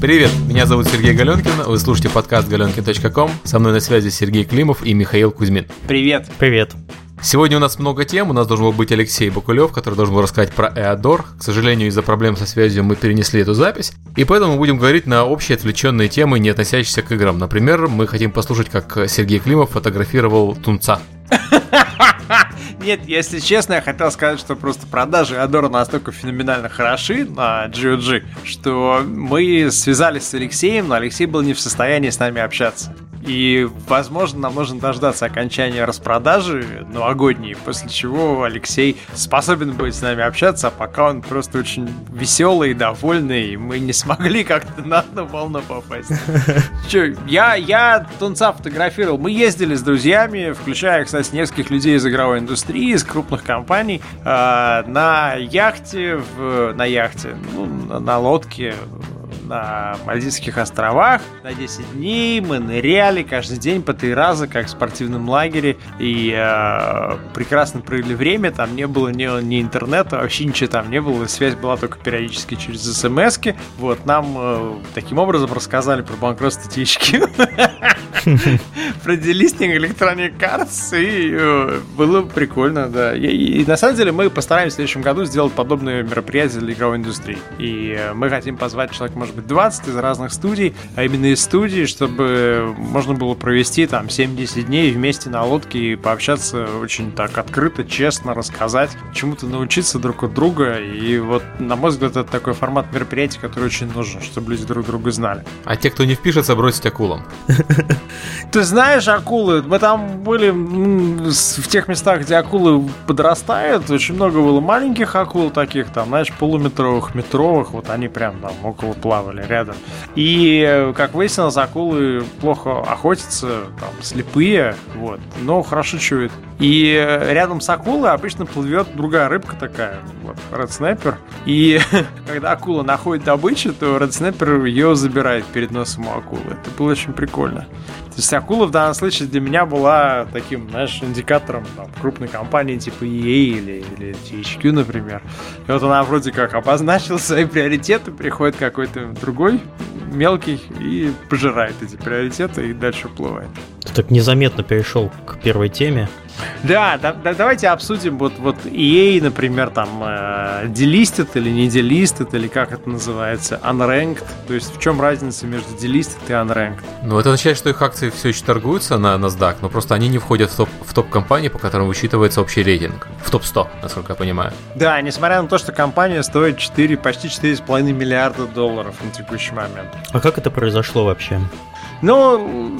Привет, меня зовут Сергей Галенкин, вы слушаете подкаст galenkin.com, со мной на связи Сергей Климов и Михаил Кузьмин. Привет. Привет. Сегодня у нас много тем, у нас должен был быть Алексей Бакулев, который должен был рассказать про Эодор. К сожалению, из-за проблем со связью мы перенесли эту запись, и поэтому мы будем говорить на общие отвлеченные темы, не относящиеся к играм. Например, мы хотим послушать, как Сергей Климов фотографировал тунца. Нет, если честно, я хотел сказать, что просто продажи Адора настолько феноменально хороши на GOG, что мы связались с Алексеем, но Алексей был не в состоянии с нами общаться. И, возможно, нам нужно дождаться окончания распродажи новогодней, после чего Алексей способен будет с нами общаться, а пока он просто очень веселый и довольный, и мы не смогли как-то на одну волну попасть. Че, я, я тунца фотографировал. Мы ездили с друзьями, включая, кстати, нескольких людей из игровой индустрии, из крупных компаний, э, на яхте, в, на яхте, ну, на лодке на Мальдивских островах на 10 дней. Мы ныряли каждый день по три раза, как в спортивном лагере. И э, прекрасно провели время. Там не было ни, ни интернета, вообще ничего там не было. Связь была только периодически через смс -ки. Вот, нам э, таким образом рассказали про банкротство THQ. Про делистинг Electronic Arts. И э, было прикольно, да. И на самом деле мы постараемся в следующем году сделать подобные мероприятия для игровой индустрии. И э, мы хотим позвать человек, может быть, быть 20 из разных студий, а именно из студий, чтобы можно было провести там 70 дней вместе на лодке и пообщаться очень так открыто, честно, рассказать, чему-то научиться друг от друга. И вот, на мой взгляд, это такой формат мероприятия, который очень нужен, чтобы люди друг друга знали. А те, кто не впишется, бросить акулам. Ты знаешь, акулы, мы там были в тех местах, где акулы подрастают, очень много было маленьких акул таких, там, знаешь, полуметровых, метровых, вот они прям там около плавали плавали рядом. И, как выяснилось, акулы плохо охотятся, там, слепые, вот, но хорошо чуют. И рядом с акулой обычно плывет другая рыбка такая, вот, Red Snapper. И когда акула находит добычу, то Red Snapper ее забирает перед носом у акулы. Это было очень прикольно. То есть акула в данном случае для меня была таким, знаешь, индикатором там, крупной компании типа EA или, или THQ, например. И вот она вроде как обозначила свои приоритеты, приходит какой-то другой мелкий и пожирает эти приоритеты и дальше уплывает. Ты так незаметно перешел к первой теме. Да, да, да давайте обсудим вот, вот EA, например, там э, делистит или не делистит, или как это называется, unranked. То есть в чем разница между делистит и unranked? Ну, это означает, что их акции все еще торгуются на NASDAQ, но просто они не входят в топ, в топ компании, по которым высчитывается общий рейтинг. В топ-100, насколько я понимаю. Да, несмотря на то, что компания стоит 4, почти 4,5 миллиарда долларов на текущий момент. А как это произошло вообще? Ну,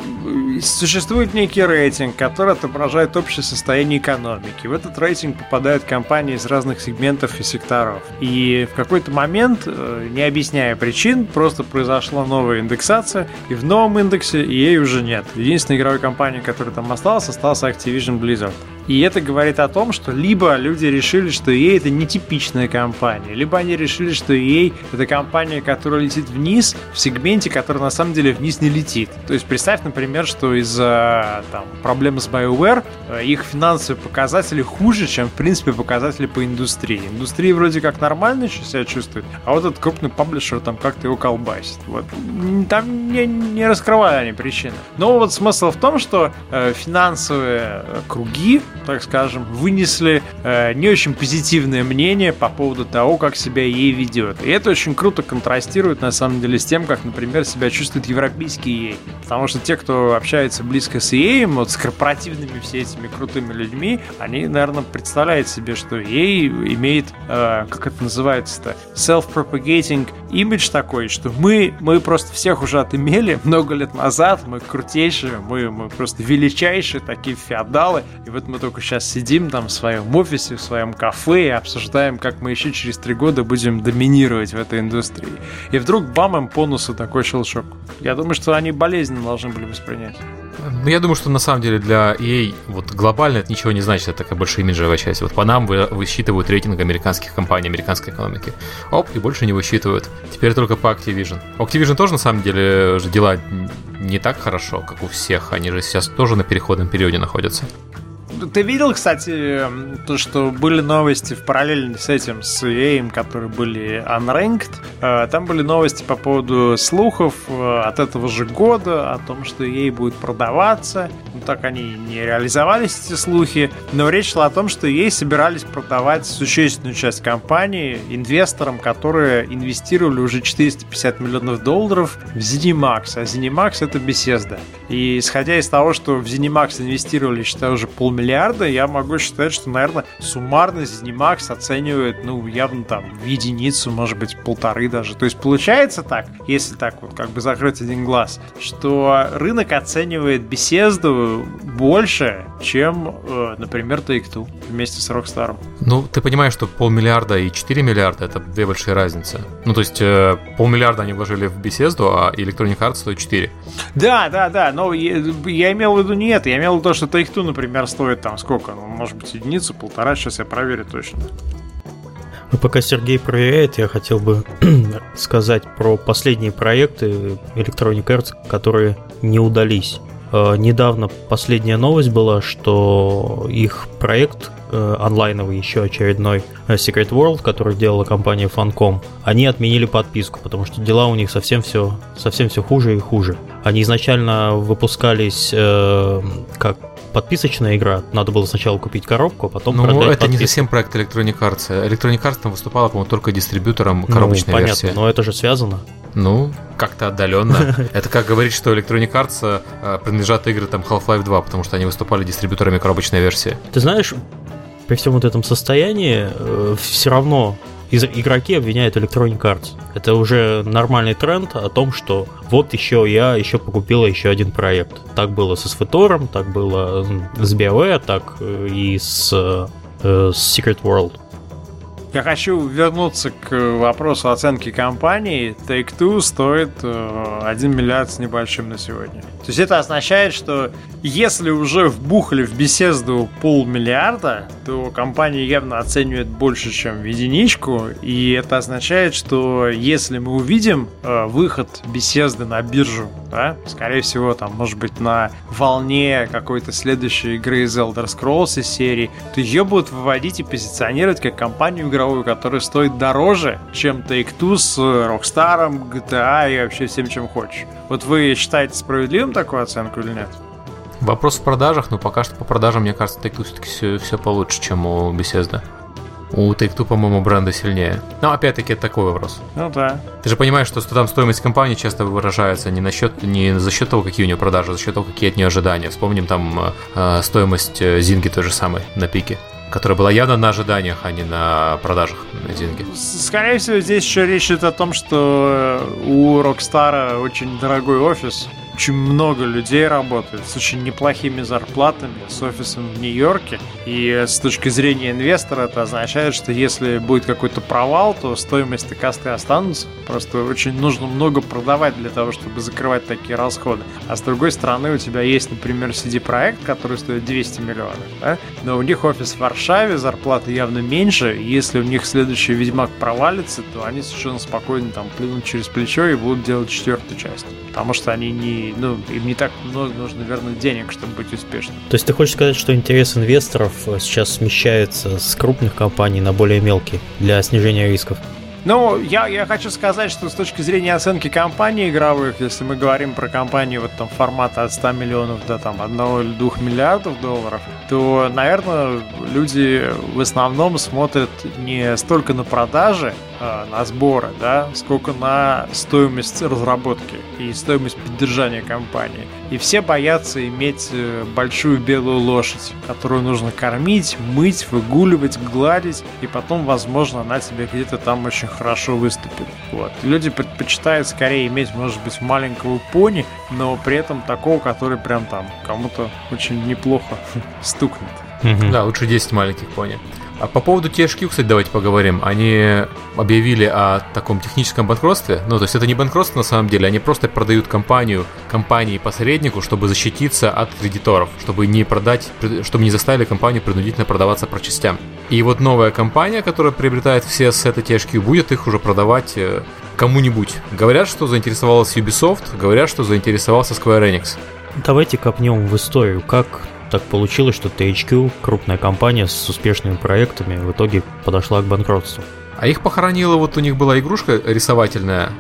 существует некий рейтинг, который отображает общее состояние экономики. В этот рейтинг попадают компании из разных сегментов и секторов. И в какой-то момент, э, не объясняя причин, просто произошла новая индексация, и в новом индексе ей уже нет. Единственная игровая компания, которая там осталась, осталась Activision Blizzard. И это говорит о том, что либо люди решили, что EA это нетипичная компания, либо они решили, что EA это компания, которая летит вниз в сегменте, который на самом деле вниз не летит. То есть представь, например, что из-за там, проблемы с BioWare э, их финансовые показатели хуже, чем в принципе показатели по индустрии. Индустрия вроде как нормально еще себя чувствует, а вот этот крупный паблишер там как-то его колбасит. Вот. Там не, не раскрывали они причины. Но вот смысл в том, что э, финансовые круги так скажем, вынесли э, не очень позитивное мнение по поводу того, как себя ей ведет. И это очень круто контрастирует, на самом деле, с тем, как, например, себя чувствует европейский ей. Потому что те, кто общается близко с ей, вот с корпоративными все этими крутыми людьми, они, наверное, представляют себе, что ей имеет, э, как это называется-то, self-propagating имидж такой, что мы, мы просто всех уже отымели много лет назад, мы крутейшие, мы, мы просто величайшие такие феодалы, и вот мы только сейчас сидим там в своем офисе, в своем кафе и обсуждаем, как мы еще через три года будем доминировать в этой индустрии. И вдруг бам им по носу такой щелчок. Я думаю, что они болезненно должны были воспринять. Ну, я думаю, что на самом деле для EA вот глобально это ничего не значит, это такая большая имиджевая часть. Вот по нам вы, высчитывают рейтинг американских компаний, американской экономики. Оп, и больше не высчитывают. Теперь только по Activision. У Activision тоже на самом деле дела не так хорошо, как у всех. Они же сейчас тоже на переходном периоде находятся. Ты видел, кстати, то, что были новости в параллельно с этим, с EA, которые были unranked. Э, там были новости по поводу слухов э, от этого же года о том, что EA будет продаваться. Ну, так они не реализовались, эти слухи. Но речь шла о том, что EA собирались продавать существенную часть компании инвесторам, которые инвестировали уже 450 миллионов долларов в ZeniMax. А ZeniMax это Bethesda. И исходя из того, что в ZeniMax инвестировали, считаю, уже полмиллиарда, я могу считать, что, наверное, суммарно ZeniMax оценивает, ну, явно там в единицу, может быть, полторы даже. То есть получается так, если так вот как бы закрыть один глаз, что рынок оценивает беседу больше, чем, э, например, Take-Two вместе с Rockstar. Ну, ты понимаешь, что полмиллиарда и 4 миллиарда — это две большие разницы. Ну, то есть э, полмиллиарда они вложили в беседу, а Electronic Arts стоит 4. Да, да, да, но я, я имел в виду не это, я имел в виду то, что Take-Two, например, стоит там сколько, ну, может быть, единицу, полтора, сейчас я проверю точно. Ну, пока Сергей проверяет, я хотел бы сказать про последние проекты Electronic Arts, которые не удались. Э, недавно последняя новость была, что их проект э, онлайновый, еще очередной э, Secret World, который делала компания Funcom, они отменили подписку, потому что дела у них совсем все, совсем все хуже и хуже. Они изначально выпускались э, как подписочная игра. Надо было сначала купить коробку, а потом Ну, это не подписку. совсем проект Electronic Arts. Electronic Arts там выступала, по-моему, только дистрибьютором Ну, коробочной понятно, версии. но это же связано. Ну, как-то отдаленно. Это как говорить, что Electronic Arts э, принадлежат игры там Half-Life 2, потому что они выступали дистрибьюторами коробочной версии. Ты знаешь, при всем вот этом состоянии все равно игроки обвиняют Electronic Arts. Это уже нормальный тренд о том, что вот еще я еще покупила еще один проект. Так было со SVTOR, так было с BioWare, так э, и с, э, с Secret World. Я хочу вернуться к вопросу оценки компании. Take-Two стоит э, 1 миллиард с небольшим на сегодня. То есть это означает, что если уже вбухали в беседу полмиллиарда, то компания явно оценивает больше, чем в единичку. И это означает, что если мы увидим э, выход беседы на биржу, да, скорее всего, там, может быть, на волне какой-то следующей игры из Elder Scrolls из серии, то ее будут выводить и позиционировать как компанию игровую, которая стоит дороже, чем Take-Two с Rockstar, GTA и вообще всем, чем хочешь. Вот вы считаете справедливым такую оценку или нет? Вопрос в продажах, но пока что по продажам, мне кажется, Take-Two все-таки все, все получше, чем у Bethesda. У Take-Two, по-моему, бренда сильнее. Но опять-таки это такой вопрос. Ну да. Ты же понимаешь, что там стоимость компании часто выражается не, на счет, не за счет того, какие у нее продажи, а за счет того, какие от нее ожидания. Вспомним там э, стоимость э, Зинги той же самой на пике, которая была явно на ожиданиях, а не на продажах на. С- Скорее всего, здесь еще речь идет о том, что у Rockstar очень дорогой офис, очень много людей работает с очень неплохими зарплатами, с офисом в Нью-Йорке. И с точки зрения инвестора это означает, что если будет какой-то провал, то стоимость и касты останутся. Просто очень нужно много продавать для того, чтобы закрывать такие расходы. А с другой стороны, у тебя есть, например, CD-проект, который стоит 200 миллионов, да? но у них офис в Варшаве, зарплата явно меньше. Если у них следующий Ведьмак провалится, то они совершенно спокойно там плюнут через плечо и будут делать четвертую часть. Потому что они не, ну, им не так много нужно вернуть денег, чтобы быть успешным. То есть ты хочешь сказать, что интерес инвесторов э, сейчас смещается с крупных компаний на более мелкие для снижения рисков? Ну, я, я хочу сказать, что с точки зрения оценки компаний игровых, если мы говорим про компании вот там формата от 100 миллионов до там 1 или 2 миллиардов долларов, то, наверное, люди в основном смотрят не столько на продажи, а, на сборы, да, сколько на стоимость разработки и стоимость поддержания компании. И все боятся иметь э, большую белую лошадь, которую нужно кормить, мыть, выгуливать, гладить, и потом, возможно, она тебе где-то там очень хорошо выступит. Вот. Люди предпочитают скорее иметь, может быть, маленького пони, но при этом такого, который прям там кому-то очень неплохо стукнет. Да, лучше 10 маленьких пони. А по поводу THQ, кстати, давайте поговорим. Они объявили о таком техническом банкротстве. Ну, то есть это не банкротство на самом деле, они просто продают компанию, компании-посреднику, чтобы защититься от кредиторов, чтобы не продать, чтобы не заставили компанию принудительно продаваться по частям. И вот новая компания, которая приобретает все ассеты THQ, будет их уже продавать э, кому-нибудь. Говорят, что заинтересовалась Ubisoft, говорят, что заинтересовался Square Enix. Давайте копнем в историю, как так получилось, что THQ, крупная компания с успешными проектами, в итоге подошла к банкротству. А их похоронила, вот у них была игрушка рисовательная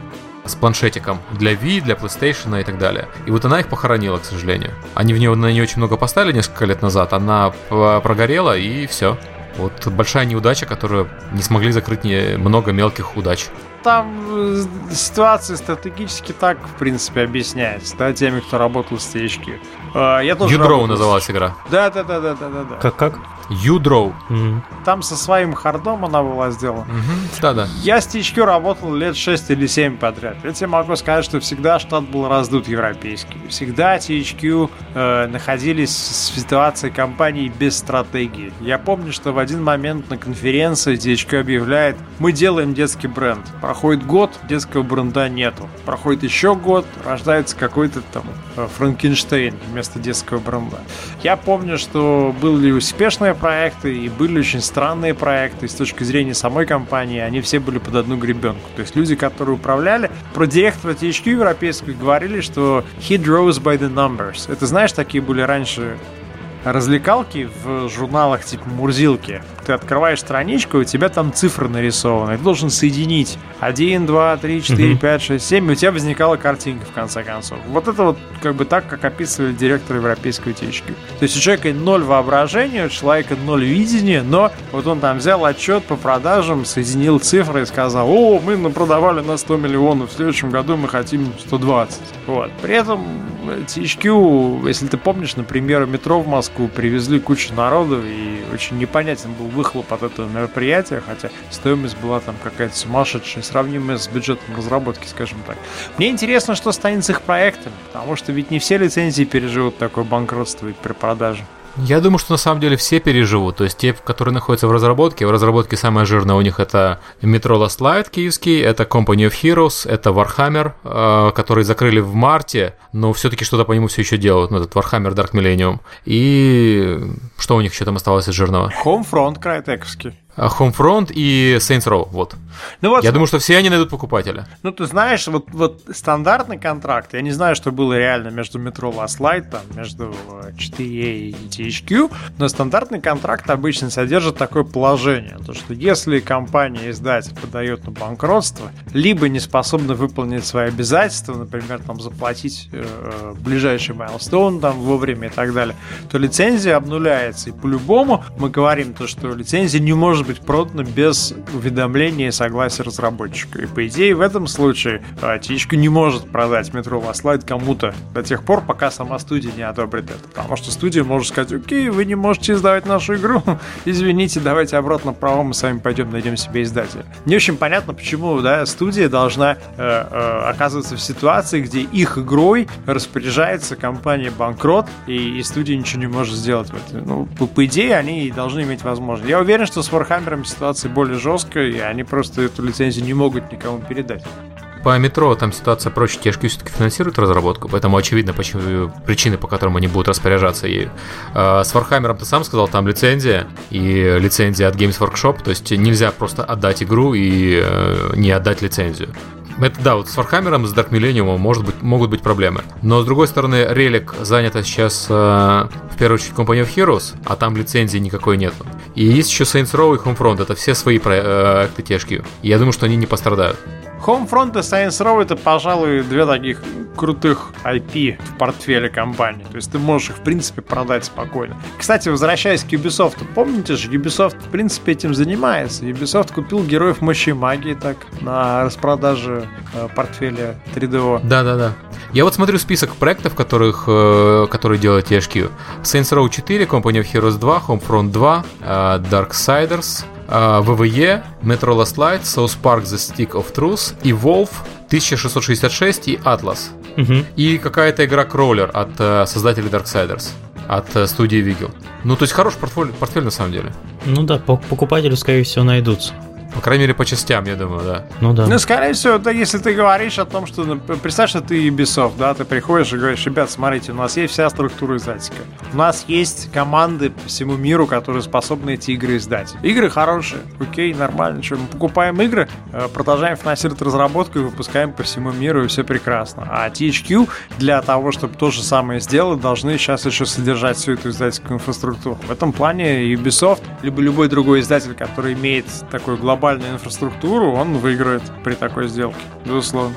с планшетиком для Wii, для PlayStation и так далее. И вот она их похоронила, к сожалению. Они в нее на нее очень много поставили несколько лет назад, она прогорела и все. Вот большая неудача, которую не смогли закрыть много мелких удач там э, ситуация стратегически так, в принципе, объясняется, да, теми, кто работал с THQ. А, я тоже Ядроу называлась игра. Да, да, да, да, да, да. Как как? Udrow. Mm-hmm. Там со своим хардом она была сделана. Mm-hmm. Да, да. Я с THQ работал лет 6 или 7 подряд. Я тебе могу сказать, что всегда штат был раздут европейский. Всегда THQ э, находились в ситуации компании без стратегии. Я помню, что в один момент на конференции THQ объявляет, мы делаем детский бренд. Проходит год, детского бренда нету. Проходит еще год, рождается какой-то там э, Франкенштейн вместо детского бренда. Я помню, что были успешные проекты и были очень странные проекты. с точки зрения самой компании, они все были под одну гребенку. То есть люди, которые управляли, про директора THQ европейского говорили, что he draws by the numbers. Это, знаешь, такие были раньше развлекалки в журналах типа Мурзилки. Ты открываешь страничку, и у тебя там цифры нарисованы. Ты должен соединить 1, 2, 3, 4, 5, 6, 7, и у тебя возникала картинка в конце концов. Вот это вот как бы так, как описывали директор европейской утечки. То есть у человека ноль воображения, у человека ноль видения, но вот он там взял отчет по продажам, соединил цифры и сказал, о, мы продавали на 100 миллионов, в следующем году мы хотим 120. Вот. При этом THQ, если ты помнишь, например, метро в Москву привезли кучу народу, и очень непонятен был выхлоп от этого мероприятия, хотя стоимость была там какая-то сумасшедшая, сравнимая с бюджетом разработки, скажем так. Мне интересно, что станет с их проектами, потому что ведь не все лицензии переживут такое банкротство при продаже. Я думаю, что на самом деле все переживут. То есть те, которые находятся в разработке, в разработке самое жирное у них это Metro Last Light киевский, это Company of Heroes, это Warhammer, э, который закрыли в марте, но все-таки что-то по нему все еще делают, ну, этот Warhammer Dark Millennium. И что у них еще там осталось из жирного? Homefront крайтековский. Homefront и Saints Row, вот. Ну вот. Я думаю, что все они найдут покупателя. Ну, ты знаешь, вот, вот стандартный контракт, я не знаю, что было реально между Metro Last Light, там, между 4A и THQ, но стандартный контракт обычно содержит такое положение, то, что если компания-издатель подает на банкротство, либо не способна выполнить свои обязательства, например, там, заплатить э, ближайший майлстоун там вовремя и так далее, то лицензия обнуляется. И по-любому мы говорим то, что лицензия не может быть продана без уведомления и согласия разработчика. И по идее в этом случае THQ не может продать Metro Last Light кому-то до тех пор, пока сама студия не одобрит это. Потому что студия может сказать, окей, вы не можете издавать нашу игру, извините, давайте обратно право, мы с вами пойдем найдем себе издателя. Не очень понятно, почему да, студия должна э, э, оказываться в ситуации, где их игрой распоряжается компания банкрот, и, и студия ничего не может сделать. Ну, по, по идее, они должны иметь возможность. Я уверен, что с Warhammer ситуация более жесткая, и они просто эту лицензию не могут никому передать. По метро там ситуация проще, THQ все-таки финансирует разработку, поэтому очевидно почему, причины, по которым они будут распоряжаться ею. А, с Warhammer ты сам сказал, там лицензия и лицензия от Games Workshop, то есть нельзя просто отдать игру и э, не отдать лицензию. Это да, вот с Warhammer, с Dark Millennium может быть, могут быть проблемы. Но с другой стороны, Relic занята сейчас э, в первую очередь Company of Heroes, а там лицензии никакой нету. И есть еще Saints Row и Homefront, это все свои THQ. И я думаю, что они не пострадают. Homefront и Science Row это, пожалуй, две таких крутых IP в портфеле компании. То есть ты можешь их, в принципе, продать спокойно. Кстати, возвращаясь к Ubisoft, помните же, Ubisoft, в принципе, этим занимается. Ubisoft купил Героев Мощи Магии так на распродаже э, портфеля 3DO. Да-да-да. Я вот смотрю список проектов, которых, э, которые делает THQ. Saints Row 4, Company of Heroes 2, Homefront 2, э, Darksiders, ВВЕ, Metro Last Light, South Park The Stick of Truth, Evolve, 1666 и Atlas. Угу. И какая-то игра Кроллер от э, создателей Darksiders от э, студии Vigil. Ну, то есть хороший портфель, портфель на самом деле. Ну да, покупатели, скорее всего, найдутся. По крайней мере, по частям, я думаю, да. Ну да. Ну, скорее всего, да, если ты говоришь о том, что, представь, что ты Ubisoft, да, ты приходишь и говоришь, ребят, смотрите, у нас есть вся структура издательская. У нас есть команды по всему миру, которые способны эти игры издать. Игры хорошие, окей, нормально, что мы покупаем игры, э, продолжаем финансировать разработку и выпускаем по всему миру, и все прекрасно. А THQ для того, чтобы то же самое сделать, должны сейчас еще содержать всю эту издательскую инфраструктуру. В этом плане Ubisoft, либо любой другой издатель, который имеет такую глобальную инфраструктуру, он выиграет при такой сделке, безусловно.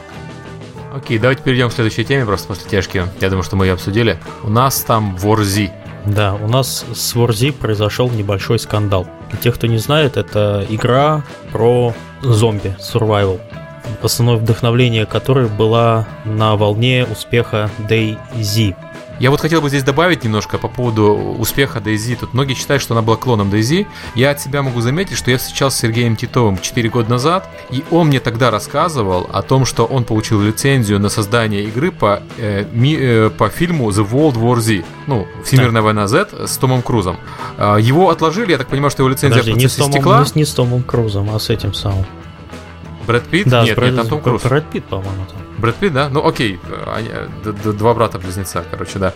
Окей, давайте перейдем к следующей теме, просто после тяжки. Я думаю, что мы ее обсудили. У нас там Warzy. Да, у нас с Warzy произошел небольшой скандал. Для тех, кто не знает, это игра про зомби, survival основное вдохновление которой была на волне успеха DayZ. Я вот хотел бы здесь добавить немножко по поводу успеха DayZ. Тут многие считают, что она была клоном DayZ. Я от себя могу заметить, что я встречался с Сергеем Титовым 4 года назад, и он мне тогда рассказывал о том, что он получил лицензию на создание игры по, э, ми, э, по фильму The World War Z, ну, Всемирная да. война Z с Томом Крузом. Э, его отложили, я так понимаю, что его лицензия Подожди, не с Томом, стекла. Не, не с Томом Крузом, а с этим самым. Брэд Питт? Да, нет, Брэд, нет, там Том Круз. Брэд Питт, по-моему, там. Брэд Питт, да? Ну, окей, они, два брата-близнеца, короче, да.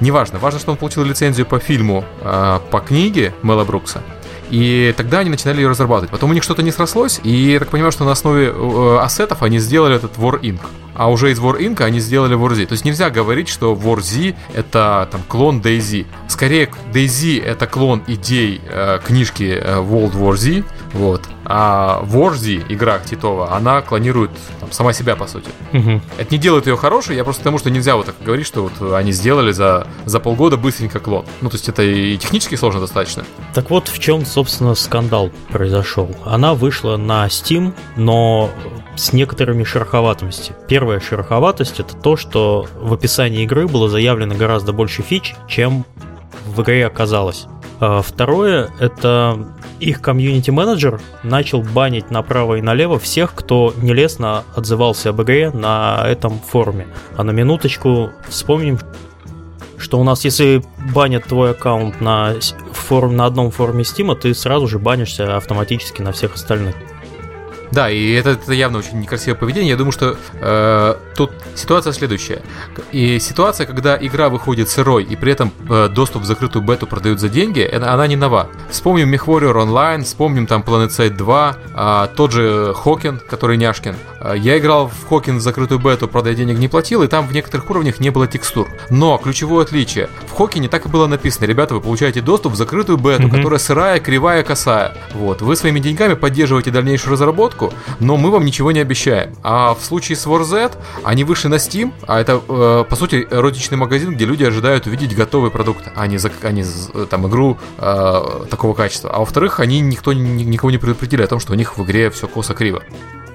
Неважно. Важно, что он получил лицензию по фильму, э, по книге Мэла Брукса. И тогда они начинали ее разрабатывать. Потом у них что-то не срослось, и я так понимаю, что на основе э, ассетов они сделали этот War Inc. А уже из War Inc. они сделали War Z. То есть нельзя говорить, что War Z это там клон DayZ. Скорее, DayZ это клон идей э, книжки э, World War Z. Вот. А Warzy, игра Титова, она клонирует там, сама себя, по сути. Угу. Это не делает ее хорошей, я просто потому, что нельзя вот так говорить, что вот они сделали за, за полгода быстренько клон. Ну, то есть это и технически сложно достаточно. Так вот, в чем, собственно, скандал произошел. Она вышла на Steam, но с некоторыми шероховатостями. Первая шероховатость это то, что в описании игры было заявлено гораздо больше фич, чем в игре оказалось. А второе, это их комьюнити-менеджер начал банить направо и налево всех, кто нелестно отзывался об игре на этом форуме. А на минуточку вспомним, что у нас, если банят твой аккаунт на, форум, на одном форуме Steam, ты сразу же банишься автоматически на всех остальных. Да, и это, это явно очень некрасивое поведение. Я думаю, что э, тут ситуация следующая. И ситуация, когда игра выходит сырой, и при этом э, доступ в закрытую бету продают за деньги, это, она не нова. Вспомним MechWarrior Online, вспомним там Planet Side 2, э, тот же Хокин, который няшкин. Э, я играл в Хокин в закрытую бету, правда, я денег не платил, и там в некоторых уровнях не было текстур. Но ключевое отличие. В Хокине так и было написано. Ребята, вы получаете доступ в закрытую бету, mm-hmm. которая сырая, кривая, косая. Вот. Вы своими деньгами поддерживаете дальнейшую разработку, но мы вам ничего не обещаем. А в случае с WarZ они вышли на Steam, а это, э, по сути, розничный магазин, где люди ожидают увидеть готовый продукт, а не, за, а не там, игру э, такого качества. А во-вторых, они никто, никого не предупредили о том, что у них в игре все косо-криво.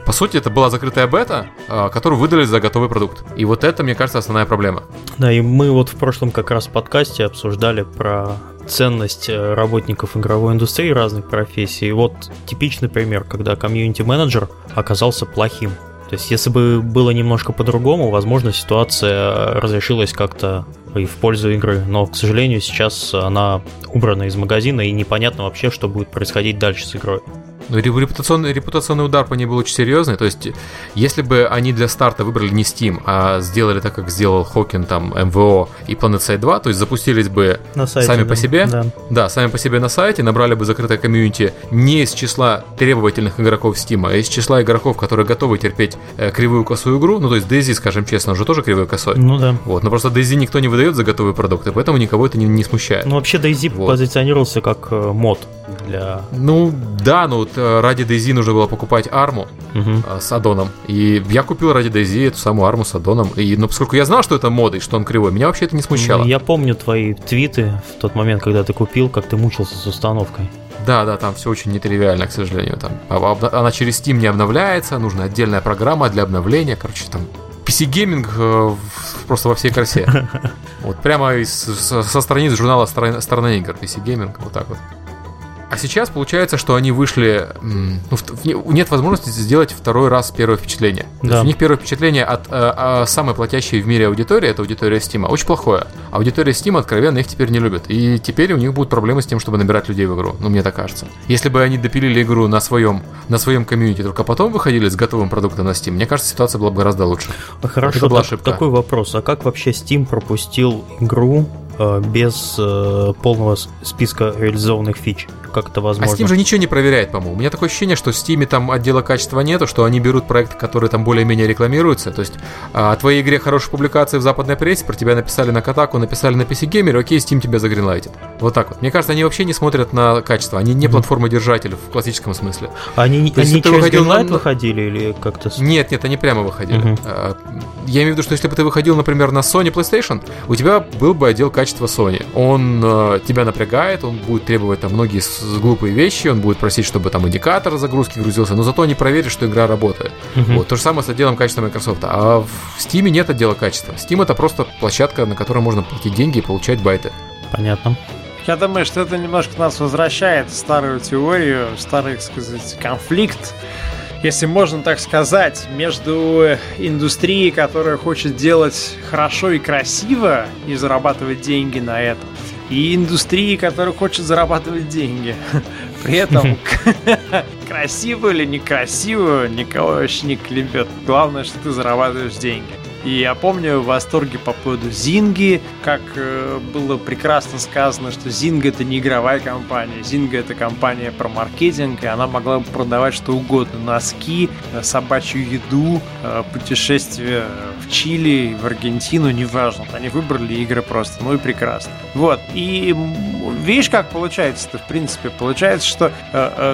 По сути, это была закрытая бета, э, которую выдали за готовый продукт. И вот это, мне кажется, основная проблема. Да, и мы вот в прошлом как раз подкасте обсуждали про ценность э, работников игровой индустрии разных профессий. И вот типичный пример, когда комьюнити-менеджер оказался плохим. То есть, если бы было немножко по-другому, возможно, ситуация разрешилась как-то и в пользу игры. Но, к сожалению, сейчас она убрана из магазина, и непонятно вообще, что будет происходить дальше с игрой. Но репутационный, репутационный удар по ней был очень серьезный. То есть, если бы они для старта выбрали не Steam, а сделали так, как сделал Хокин, там, МВО и PlanetSide 2, то есть запустились бы на сайте, сами да. по себе, да. да, сами по себе на сайте, набрали бы закрытое комьюнити не из числа требовательных игроков Steam, а из числа игроков, которые готовы терпеть э, кривую косую игру. Ну, то есть DayZ, скажем честно, уже тоже кривой косой. Ну да. Вот, но просто DayZ никто не выдает за готовые продукты, поэтому никого это не, не смущает. Ну, вообще DayZ вот. позиционировался как э, мод для... Ну, да, ну, вот ради DayZ нужно было покупать арму угу. с аддоном. И я купил ради DayZ эту самую арму с аддоном. И, но поскольку я знал, что это мода и что он кривой, меня вообще это не смущало. Я помню твои твиты в тот момент, когда ты купил, как ты мучился с установкой. Да, да, там все очень нетривиально, к сожалению. Там, а, она через Steam не обновляется, нужна отдельная программа для обновления. Короче, там PC-гейминг э, просто во всей красе. Вот прямо из, со страниц журнала «Страна игр» PC-гейминг, вот так вот. А сейчас получается, что они вышли... Ну, нет возможности сделать второй раз первое впечатление. Да. То есть у них первое впечатление от а, а, самой платящей в мире аудитории, это аудитория Steam, очень плохое. Аудитория Steam откровенно их теперь не любит. И теперь у них будут проблемы с тем, чтобы набирать людей в игру. Ну, мне так кажется. Если бы они допилили игру на своем, на своем комьюнити, только потом выходили с готовым продуктом на Steam, мне кажется, ситуация была бы гораздо лучше. Хорошо, это была так, такой вопрос. А как вообще Steam пропустил игру Э, без э, полного списка реализованных фич. Как это возможно? А Steam же ничего не проверяет, по-моему. У меня такое ощущение, что в Steam там отдела качества нету, что они берут проекты, которые там более-менее рекламируются. То есть о твоей игре хорошие публикации в западной прессе, про тебя написали на Катаку, написали на PC Gamer, окей, Steam тебя загринлайтит. Вот так вот. Мне кажется, они вообще не смотрят на качество. Они не платформодержатель в классическом смысле. Они, То они через выходил на... выходили или как-то... Нет, нет, они прямо выходили. Uh-huh. Я имею в виду, что если бы ты выходил, например, на Sony PlayStation, у тебя был бы отдел качества Sony. Он э, тебя напрягает, он будет требовать там многие глупые вещи, он будет просить, чтобы там индикатор загрузки грузился, но зато не проверит, что игра работает. Uh-huh. Вот то же самое с отделом качества Microsoft. А в Steam нет отдела качества. Steam это просто площадка, на которой можно платить деньги и получать байты. Понятно. Я думаю, что это немножко нас возвращает в старую теорию, в старый, так сказать, конфликт если можно так сказать, между индустрией, которая хочет делать хорошо и красиво и зарабатывать деньги на этом, и индустрией, которая хочет зарабатывать деньги. При этом красиво или некрасиво никого вообще не клебет. Главное, что ты зарабатываешь деньги. И я помню в восторге по поводу Зинги, как э, было прекрасно сказано, что Зинга это не игровая компания, Зинга это компания про маркетинг, и она могла бы продавать что угодно. Носки, э, собачью еду, э, путешествия в Чили, в Аргентину, неважно. Они выбрали игры просто, ну и прекрасно. Вот, и видишь, как получается-то, в принципе, получается, что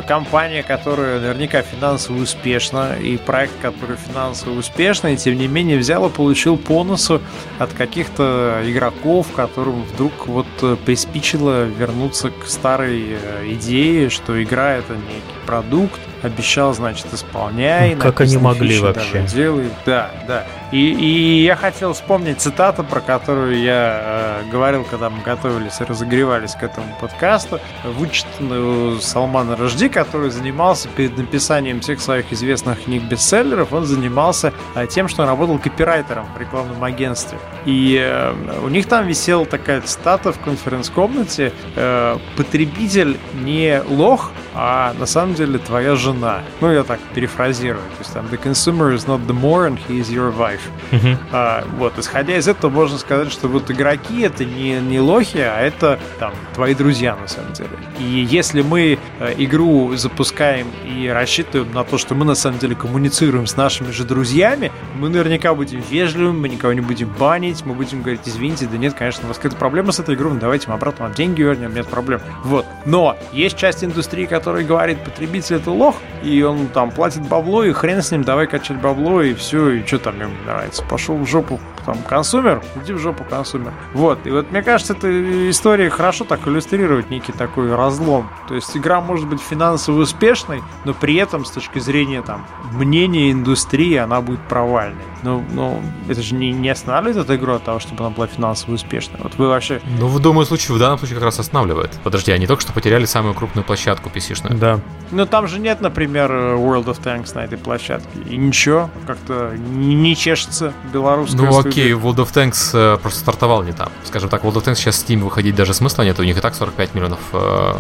компания, которая наверняка финансово успешна, и проект, который финансово успешный, тем не менее взяла получил по носу от каких-то игроков, которым вдруг вот э, приспичило вернуться к старой э, идее, что игра это некий продукт, обещал, значит, исполняй. Как они могли вообще? Делай. Да, да. И, и я хотел вспомнить цитату, про которую я э, говорил, когда мы готовились и разогревались к этому подкасту, вычитанную Салмана Рожди, который занимался перед написанием всех своих известных книг-бестселлеров, он занимался э, тем, что он работал копирайтером в рекламном агентстве. И э, у них там висела такая цитата в конференц-комнате э, «Потребитель не лох, а на самом деле твоя жена. Ну, я так перефразирую. То есть там the consumer is not the more and he is your wife. Uh-huh. А, вот, исходя из этого, можно сказать, что вот игроки это не, не лохи, а это там твои друзья на самом деле. И если мы э, игру запускаем и рассчитываем на то, что мы на самом деле коммуницируем с нашими же друзьями, мы наверняка будем вежливыми, мы никого не будем банить, мы будем говорить, извините, да нет, конечно, у вас какая-то проблема с этой игрой, ну давайте мы обратно вам деньги вернем, нет проблем. Вот. Но есть часть индустрии, которая говорит, потребитель это лох, и он там платит бабло, и хрен с ним, давай качать бабло, и все, и что там нравится. Пошел в жопу там консумер, иди в жопу консумер. Вот, и вот мне кажется, эта история хорошо так иллюстрирует некий такой разлом. То есть игра может быть финансово успешной, но при этом с точки зрения там мнения индустрии она будет провальной. Ну, ну это же не, не останавливает эту игру от того, чтобы она была финансово успешной. Вот вы вообще... Ну, в думаю, случае, в данном случае как раз останавливает. Подожди, они только что потеряли самую крупную площадку PC скучно. Да. Но там же нет, например, World of Tanks на этой площадке. И ничего, как-то не, не чешется белорусская Ну студия. Окей, World of Tanks э, просто стартовал не там. Скажем так, World of Tanks сейчас Steam выходить даже смысла нет, у них и так 45 миллионов э,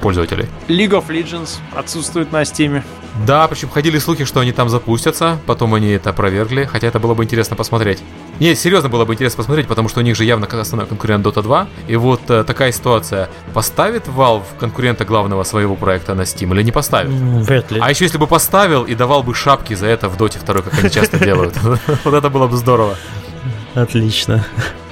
пользователей. League of Legends отсутствует на Steam. Да, причем ходили слухи, что они там запустятся, потом они это опровергли, хотя это было бы интересно посмотреть. Нет, серьезно было бы интересно посмотреть, потому что у них же явно основной конкурент Dota 2. И вот э, такая ситуация. Поставит Valve конкурента главного своего проекта на Steam или не поставит? Вряд ли. А еще если бы поставил и давал бы шапки за это в Dota 2, как они часто делают. Вот это было бы здорово. Отлично.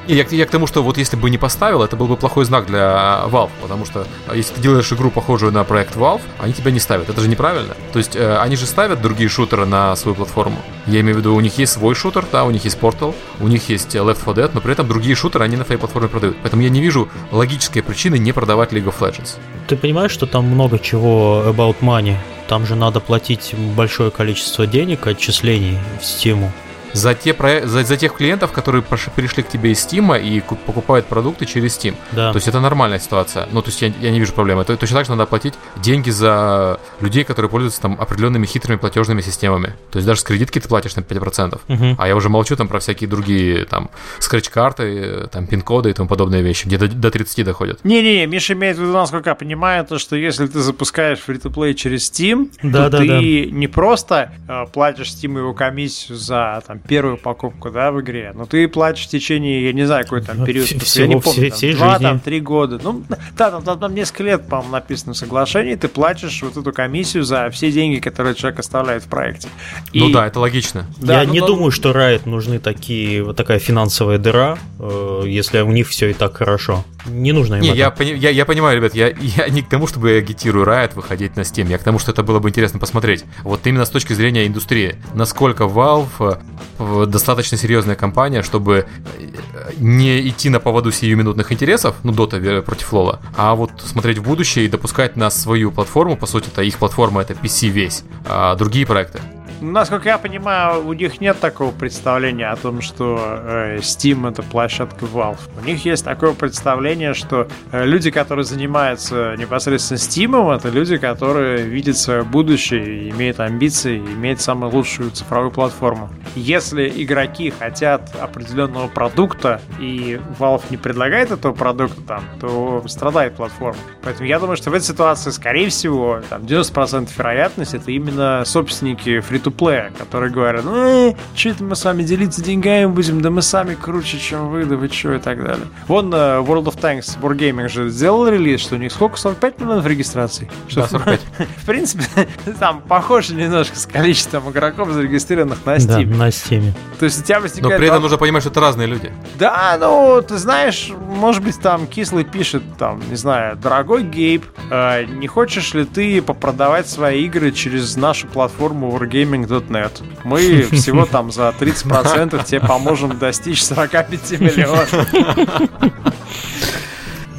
Я, я к тому, что вот если бы не поставил, это был бы плохой знак для Valve, потому что а, если ты делаешь игру, похожую на проект Valve, они тебя не ставят. Это же неправильно. То есть э, они же ставят другие шутеры на свою платформу. Я имею в виду, у них есть свой шутер, да, у них есть Portal, у них есть Left 4 Dead, но при этом другие шутеры они на своей платформе продают. Поэтому я не вижу логической причины не продавать League of Legends. Ты понимаешь, что там много чего about money? Там же надо платить большое количество денег, отчислений в Steam. За, те про... за, за тех клиентов, которые пришли к тебе из Steam и покупают продукты через Steam. Да. То есть это нормальная ситуация. Ну, то есть я, я не вижу проблемы. Это точно так же надо платить деньги за людей, которые пользуются там определенными хитрыми платежными системами. То есть даже с кредитки ты платишь на 5%. Угу. А я уже молчу там про всякие другие там скретч-карты, там пин-коды и тому подобные вещи, где до, до 30 доходят. Не-не-не, Миша имеет в виду, насколько я понимаю, то, что если ты запускаешь фри-то-плей через Steam, да, то да, ты да. не просто э, платишь Steam его комиссию за там, первую покупку да, в игре, но ты платишь в течение, я не знаю, какой там период, Всего, я не помню, там, два, там, три года. Ну, да, там, там, там несколько лет, по-моему, написано в соглашении, ты платишь вот эту комиссию за все деньги, которые человек оставляет в проекте. И... Ну да, это логично. Да, я ну, не но... думаю, что Riot нужны такие, вот такая финансовая дыра, э, если у них все и так хорошо. Не нужно им Не, я, пони, я, я понимаю, ребят, я, я не к тому, чтобы я агитирую Riot выходить на Steam, я к тому, что это было бы интересно посмотреть. Вот именно с точки зрения индустрии. Насколько Valve э, достаточно серьезная компания, чтобы э, не идти на поводу сиюминутных интересов, ну, Dota против Лола, а вот смотреть в будущее и допускать на свою платформу, по сути, это их платформа, это PC весь, а другие проекты. Насколько я понимаю, у них нет такого представления о том, что э, Steam это площадка Valve. У них есть такое представление, что э, люди, которые занимаются непосредственно Steam, это люди, которые видят свое будущее, имеют амбиции, имеют самую лучшую цифровую платформу. Если игроки хотят определенного продукта, и Valve не предлагает этого продукта там, то страдает платформа. Поэтому я думаю, что в этой ситуации, скорее всего, там 90% вероятность это именно собственники фри плея, которые говорят, ну, э, что это мы с вами делиться деньгами будем, да мы сами круче, чем вы, да вы что и так далее. Вон uh, World of Tanks Wargaming же сделал релиз, что у них сколько? 45 миллионов регистраций? Что, да, 45. В принципе, там похоже немножко с количеством игроков, зарегистрированных на Steam. Да, на Steam. То есть у тебя возникает... Но при этом нужно понимать, что это разные люди. Да, ну, ты знаешь, может быть, там кислый пишет, там, не знаю, дорогой Гейб, э, не хочешь ли ты попродавать свои игры через нашу платформу Wargaming gaming.net. Мы всего там за 30% тебе поможем достичь 45 миллионов.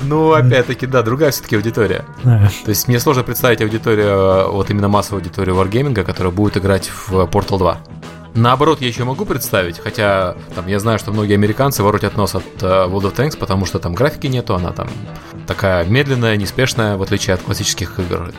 Ну, опять-таки, да, другая все-таки аудитория. То есть мне сложно представить аудиторию, вот именно массовую аудиторию Wargaming, которая будет играть в Portal 2. Наоборот, я еще могу представить, хотя там я знаю, что многие американцы воротят нос от uh, World of Tanks, потому что там графики нету, она там такая медленная, неспешная, в отличие от классических игр.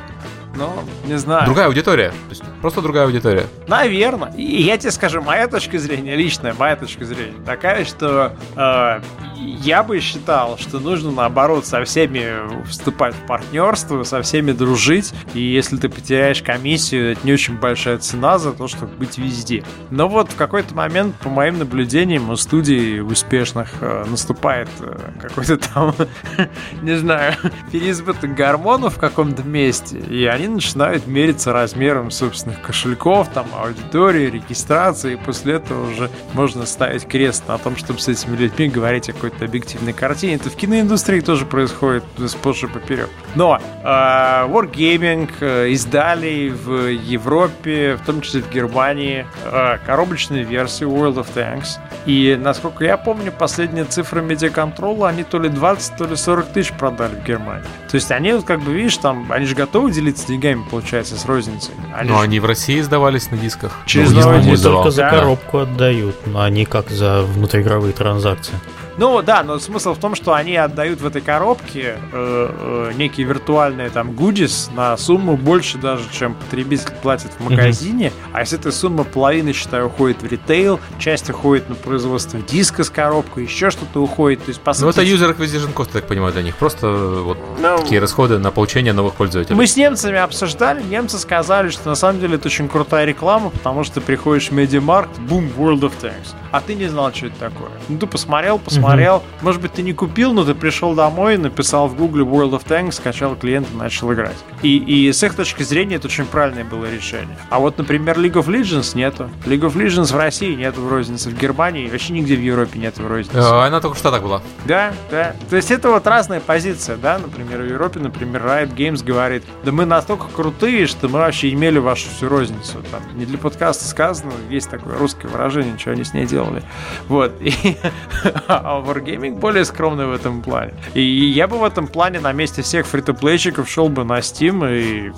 Ну, не знаю. Другая аудитория. То есть просто другая аудитория. Наверное. И я тебе скажу, моя точка зрения, личная моя точка зрения, такая, что э, я бы считал, что нужно наоборот со всеми вступать в партнерство, со всеми дружить. И если ты потеряешь комиссию, это не очень большая цена за то, чтобы быть везде. Но вот в какой-то момент, по моим наблюдениям, у студий успешных э, наступает э, какой-то там, не знаю, переизбыток гормонов в каком-то месте, и они начинают мериться размером собственных кошельков, там, аудитории, регистрации, и после этого уже можно ставить крест на том, чтобы с этими людьми говорить о какой-то объективной картине. Это в киноиндустрии тоже происходит и поперек. Но э, Wargaming э, издали в Европе, в том числе в Германии, э, коробочную версию World of Tanks. И, насколько я помню, последняя цифра медиаконтрола, они то ли 20, то ли 40 тысяч продали в Германии. То есть они, вот как бы, видишь, там, они же готовы делиться деньгами, получается, с розницей. Они но же... они в России сдавались на дисках. Через ну, они только за коробку отдают, но они как за внутриигровые транзакции. Ну да, но смысл в том, что они отдают в этой коробке э, э, некие виртуальные там гудис на сумму больше даже, чем потребитель платит в магазине. Mm-hmm. А если эта сумма половины, считаю, уходит в ритейл, часть уходит на производство диска с коробкой, еще что-то уходит. То есть, по сути, ну это user acquisition cost, так понимаю, для них. Просто вот ну, такие расходы на получение новых пользователей. Мы с немцами обсуждали, немцы сказали, что на самом деле это очень крутая реклама, потому что ты приходишь в Медиамаркт, бум, World of Tanks. А ты не знал, что это такое. Ну ты посмотрел, посмотрел, посмотрел. Угу. Может быть, ты не купил, но ты пришел домой, написал в Google World of Tanks, скачал клиент и начал играть. И, и с их точки зрения это очень правильное было решение. А вот, например, League of Legends нету. League of Legends в России нету в рознице, в Германии вообще нигде в Европе нету в рознице. Э, она только что так была. Да, да. То есть это вот разная позиция, да. Например, в Европе, например, Riot Games говорит, да мы настолько крутые, что мы вообще имели вашу всю розницу. Там, не для подкаста сказано, есть такое русское выражение, что они с ней делали. Вот. И, а а Wargaming более скромный в этом плане. И я бы в этом плане на месте всех фри-то-плейщиков шел бы на Steam и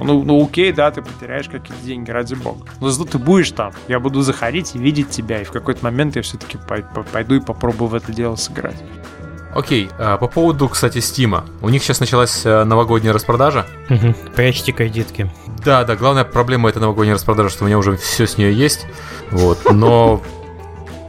ну, ну окей, да, ты потеряешь какие-то деньги, ради бога. Но зато ты будешь там. Я буду заходить и видеть тебя, и в какой-то момент я все-таки пойду и попробую в это дело сыграть. Окей, а по поводу, кстати, Стима. У них сейчас началась э, новогодняя распродажа. Угу. Прячьте кредитки. Да, да, главная проблема это новогодняя распродажа, что у меня уже все с нее есть. Вот, но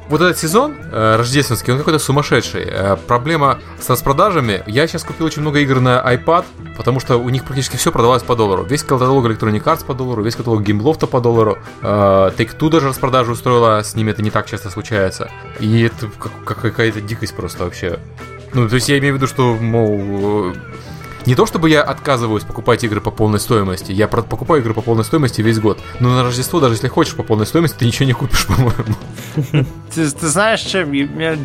вот этот сезон э, рождественский, он какой-то сумасшедший. Э, проблема с распродажами. Я сейчас купил очень много игр на iPad, потому что у них практически все продавалось по доллару. Весь каталог Electronic Arts по доллару, весь каталог Gameloft по доллару. Э, Take-Two даже распродажу устроила, с ними это не так часто случается. И это как, какая-то дикость просто вообще. Ну, то есть я имею в виду, что, мол, не то чтобы я отказываюсь покупать игры по полной стоимости, я покупаю игры по полной стоимости весь год. Но на Рождество, даже если хочешь по полной стоимости, ты ничего не купишь, по-моему. Ты, ты знаешь, чем? У меня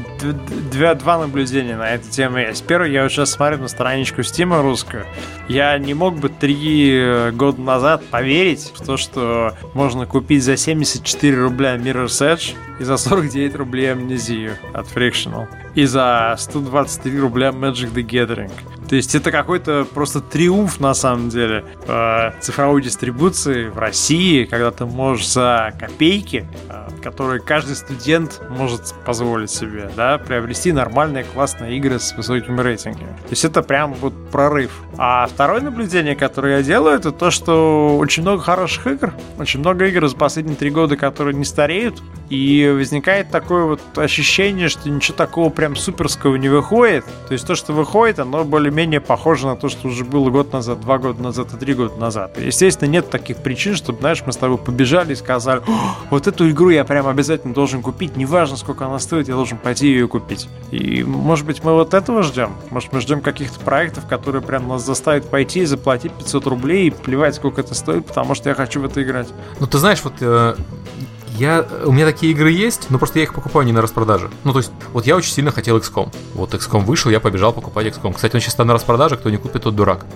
два, два наблюдения на эту тему есть. Первое, я сейчас смотрю на страничку Стима русскую. Я не мог бы три э, года назад поверить в то, что можно купить за 74 рубля Mirror's Edge и за 49 рублей амнезию от Frictional. И за 123 рубля Magic the Gathering. То есть это какой-то просто триумф на самом деле э, цифровой дистрибуции в России, когда ты можешь за копейки, э, которые каждый студент может позволить себе, да, приобрести нормальные классные игры с высокими рейтингами. То есть это прям вот прорыв. А второе наблюдение, которое я делаю, это то, что очень много хороших игр, очень много игр за последние три года, которые не стареют, и возникает такое вот ощущение, что ничего такого прям суперского не выходит. То есть то, что выходит, оно более-менее похоже на то, что уже было год назад, два года назад и три года назад. И, естественно, нет таких причин, чтобы, знаешь, мы с тобой побежали и сказали, вот эту игру я прям обязательно должен купить, неважно, сколько она стоит, я должен пойти ее купить. И, может быть, мы вот этого ждем? Может, мы ждем каких-то проектов, которые прям нас заставят пойти и заплатить 500 рублей и плевать, сколько это стоит, потому что я хочу в это играть. Ну, ты знаешь, вот э, я, у меня такие игры есть, но просто я их покупаю не на распродаже. Ну, то есть, вот я очень сильно хотел XCOM. Вот XCOM вышел, я побежал покупать XCOM. Кстати, он сейчас на распродаже, кто не купит, тот дурак.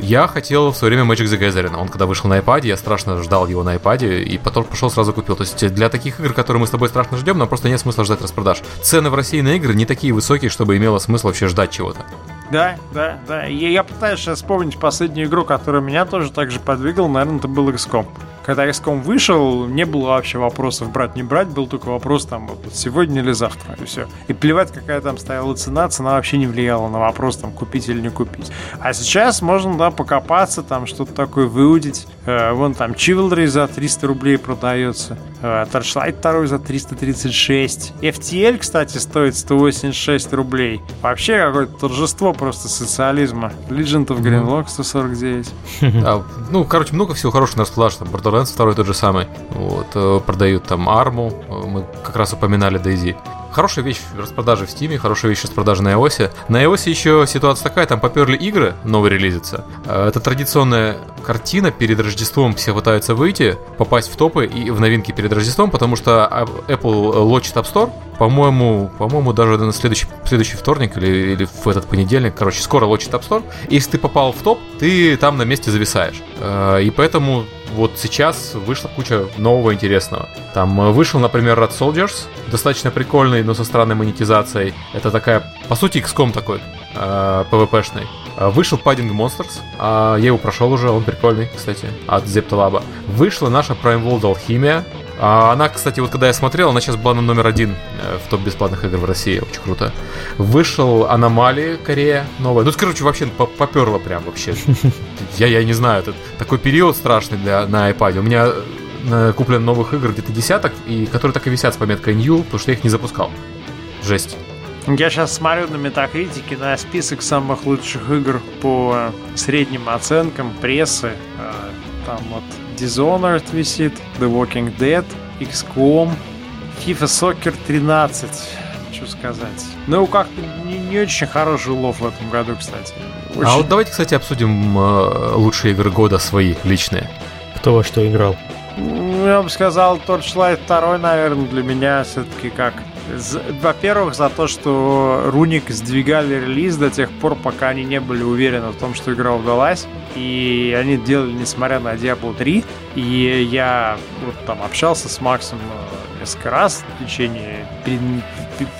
Я хотел в свое время Magic the Gathering. Он когда вышел на iPad, я страшно ждал его на iPad, и потом пошел сразу купил. То есть для таких игр, которые мы с тобой страшно ждем, нам просто нет смысла ждать распродаж. Цены в России на игры не такие высокие, чтобы имело смысл вообще ждать чего-то. Да, да, да. Я, я пытаюсь сейчас вспомнить последнюю игру, которая меня тоже так же подвигала. Наверное, это был XCOM когда XCOM вышел, не было вообще вопросов брать, не брать, был только вопрос там вот сегодня или завтра, и все. И плевать, какая там стояла цена, цена вообще не влияла на вопрос там купить или не купить. А сейчас можно, да, покопаться, там что-то такое выудить. Э, вон там Chivalry за 300 рублей продается, э, Torchlight 2 за 336. FTL, кстати, стоит 186 рублей. Вообще какое-то торжество просто социализма. Legend of Greenlock 149. А, ну, короче, много всего хорошего на расплаж. Там Borderlands Borderlands второй тот же самый. Вот, э, продают там арму, э, мы как раз упоминали Дейзи. Хорошая вещь в распродаже в Steam, хорошая вещь в распродаже на iOS. На iOS еще ситуация такая, там поперли игры, новые релизятся. Э, это традиционная картина, перед Рождеством все пытаются выйти, попасть в топы и в новинки перед Рождеством, потому что Apple лочит App Store, по-моему, по-моему, даже на следующий, следующий вторник или, или в этот понедельник, короче, скоро лочит App Store. Если ты попал в топ, ты там на месте зависаешь. И поэтому вот сейчас вышла куча нового интересного. Там э, вышел, например, Red Soldiers, достаточно прикольный, но со странной монетизацией. Это такая, по сути, XCOM такой, э, PvP-шный. Э, вышел Padding Monsters, э, я его прошел уже, он прикольный, кстати, от Zeptolab. Вышла наша Prime World Alchemia, а она, кстати, вот когда я смотрел, она сейчас была на номер один э, в топ бесплатных игр в России. Очень круто. Вышел Аномалии Корея новая. Ну, короче, вообще поперло прям вообще. Я, я не знаю, это такой период страшный для, на iPad. У меня э, куплен новых игр где-то десяток, и которые так и висят с пометкой New, потому что я их не запускал. Жесть. Я сейчас смотрю на метакритике на список самых лучших игр по средним оценкам прессы. Э, там вот Dishonored висит, The Walking Dead, XCOM, FIFA Soccer 13. Что сказать. Ну, как-то не, не очень хороший улов в этом году, кстати. Очень... А вот давайте, кстати, обсудим э, лучшие игры года свои, личные. Кто во что играл? Ну, я бы сказал, Torchlight 2, наверное, для меня все-таки как во-первых, за то, что Руник сдвигали релиз до тех пор, пока они не были уверены в том, что игра удалась. И они делали, несмотря на Diablo 3. И я вот там общался с Максом э, несколько раз в течение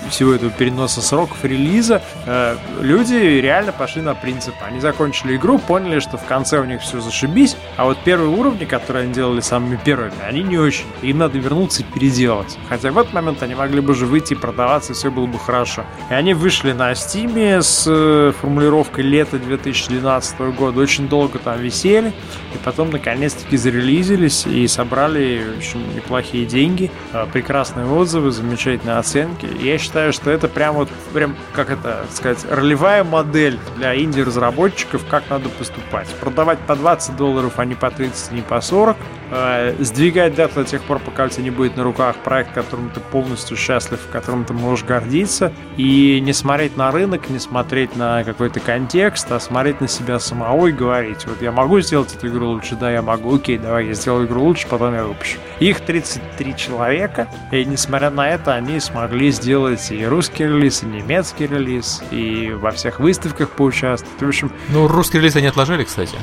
всего этого переноса сроков релиза, э, люди реально пошли на принцип. Они закончили игру, поняли, что в конце у них все зашибись, а вот первые уровни, которые они делали самыми первыми, они не очень. Им надо вернуться и переделать. Хотя в этот момент они могли бы уже выйти и продаваться, и все было бы хорошо. И они вышли на Steam с э, формулировкой лета 2012 года. Очень долго там висели, и потом наконец-таки зарелизились и собрали очень неплохие деньги, э, прекрасные отзывы, замечательные оценки. Я считаю, что это прям вот, прям, как это сказать, ролевая модель для инди-разработчиков, как надо поступать. Продавать по 20 долларов, а не по 30, не по 40. Э, сдвигать дату до тех пор, пока у тебя не будет на руках проект, которым ты полностью счастлив, которым ты можешь гордиться. И не смотреть на рынок, не смотреть на какой-то контекст, а смотреть на себя самого и говорить, вот я могу сделать эту игру лучше, да, я могу, окей, давай я сделаю игру лучше, потом я выпущу. Их 33 человека, и несмотря на это, они смогли сделать и русский релиз, и немецкий релиз, и во всех выставках поучаствовать. В общем... Ну, русский релиз они отложили, кстати.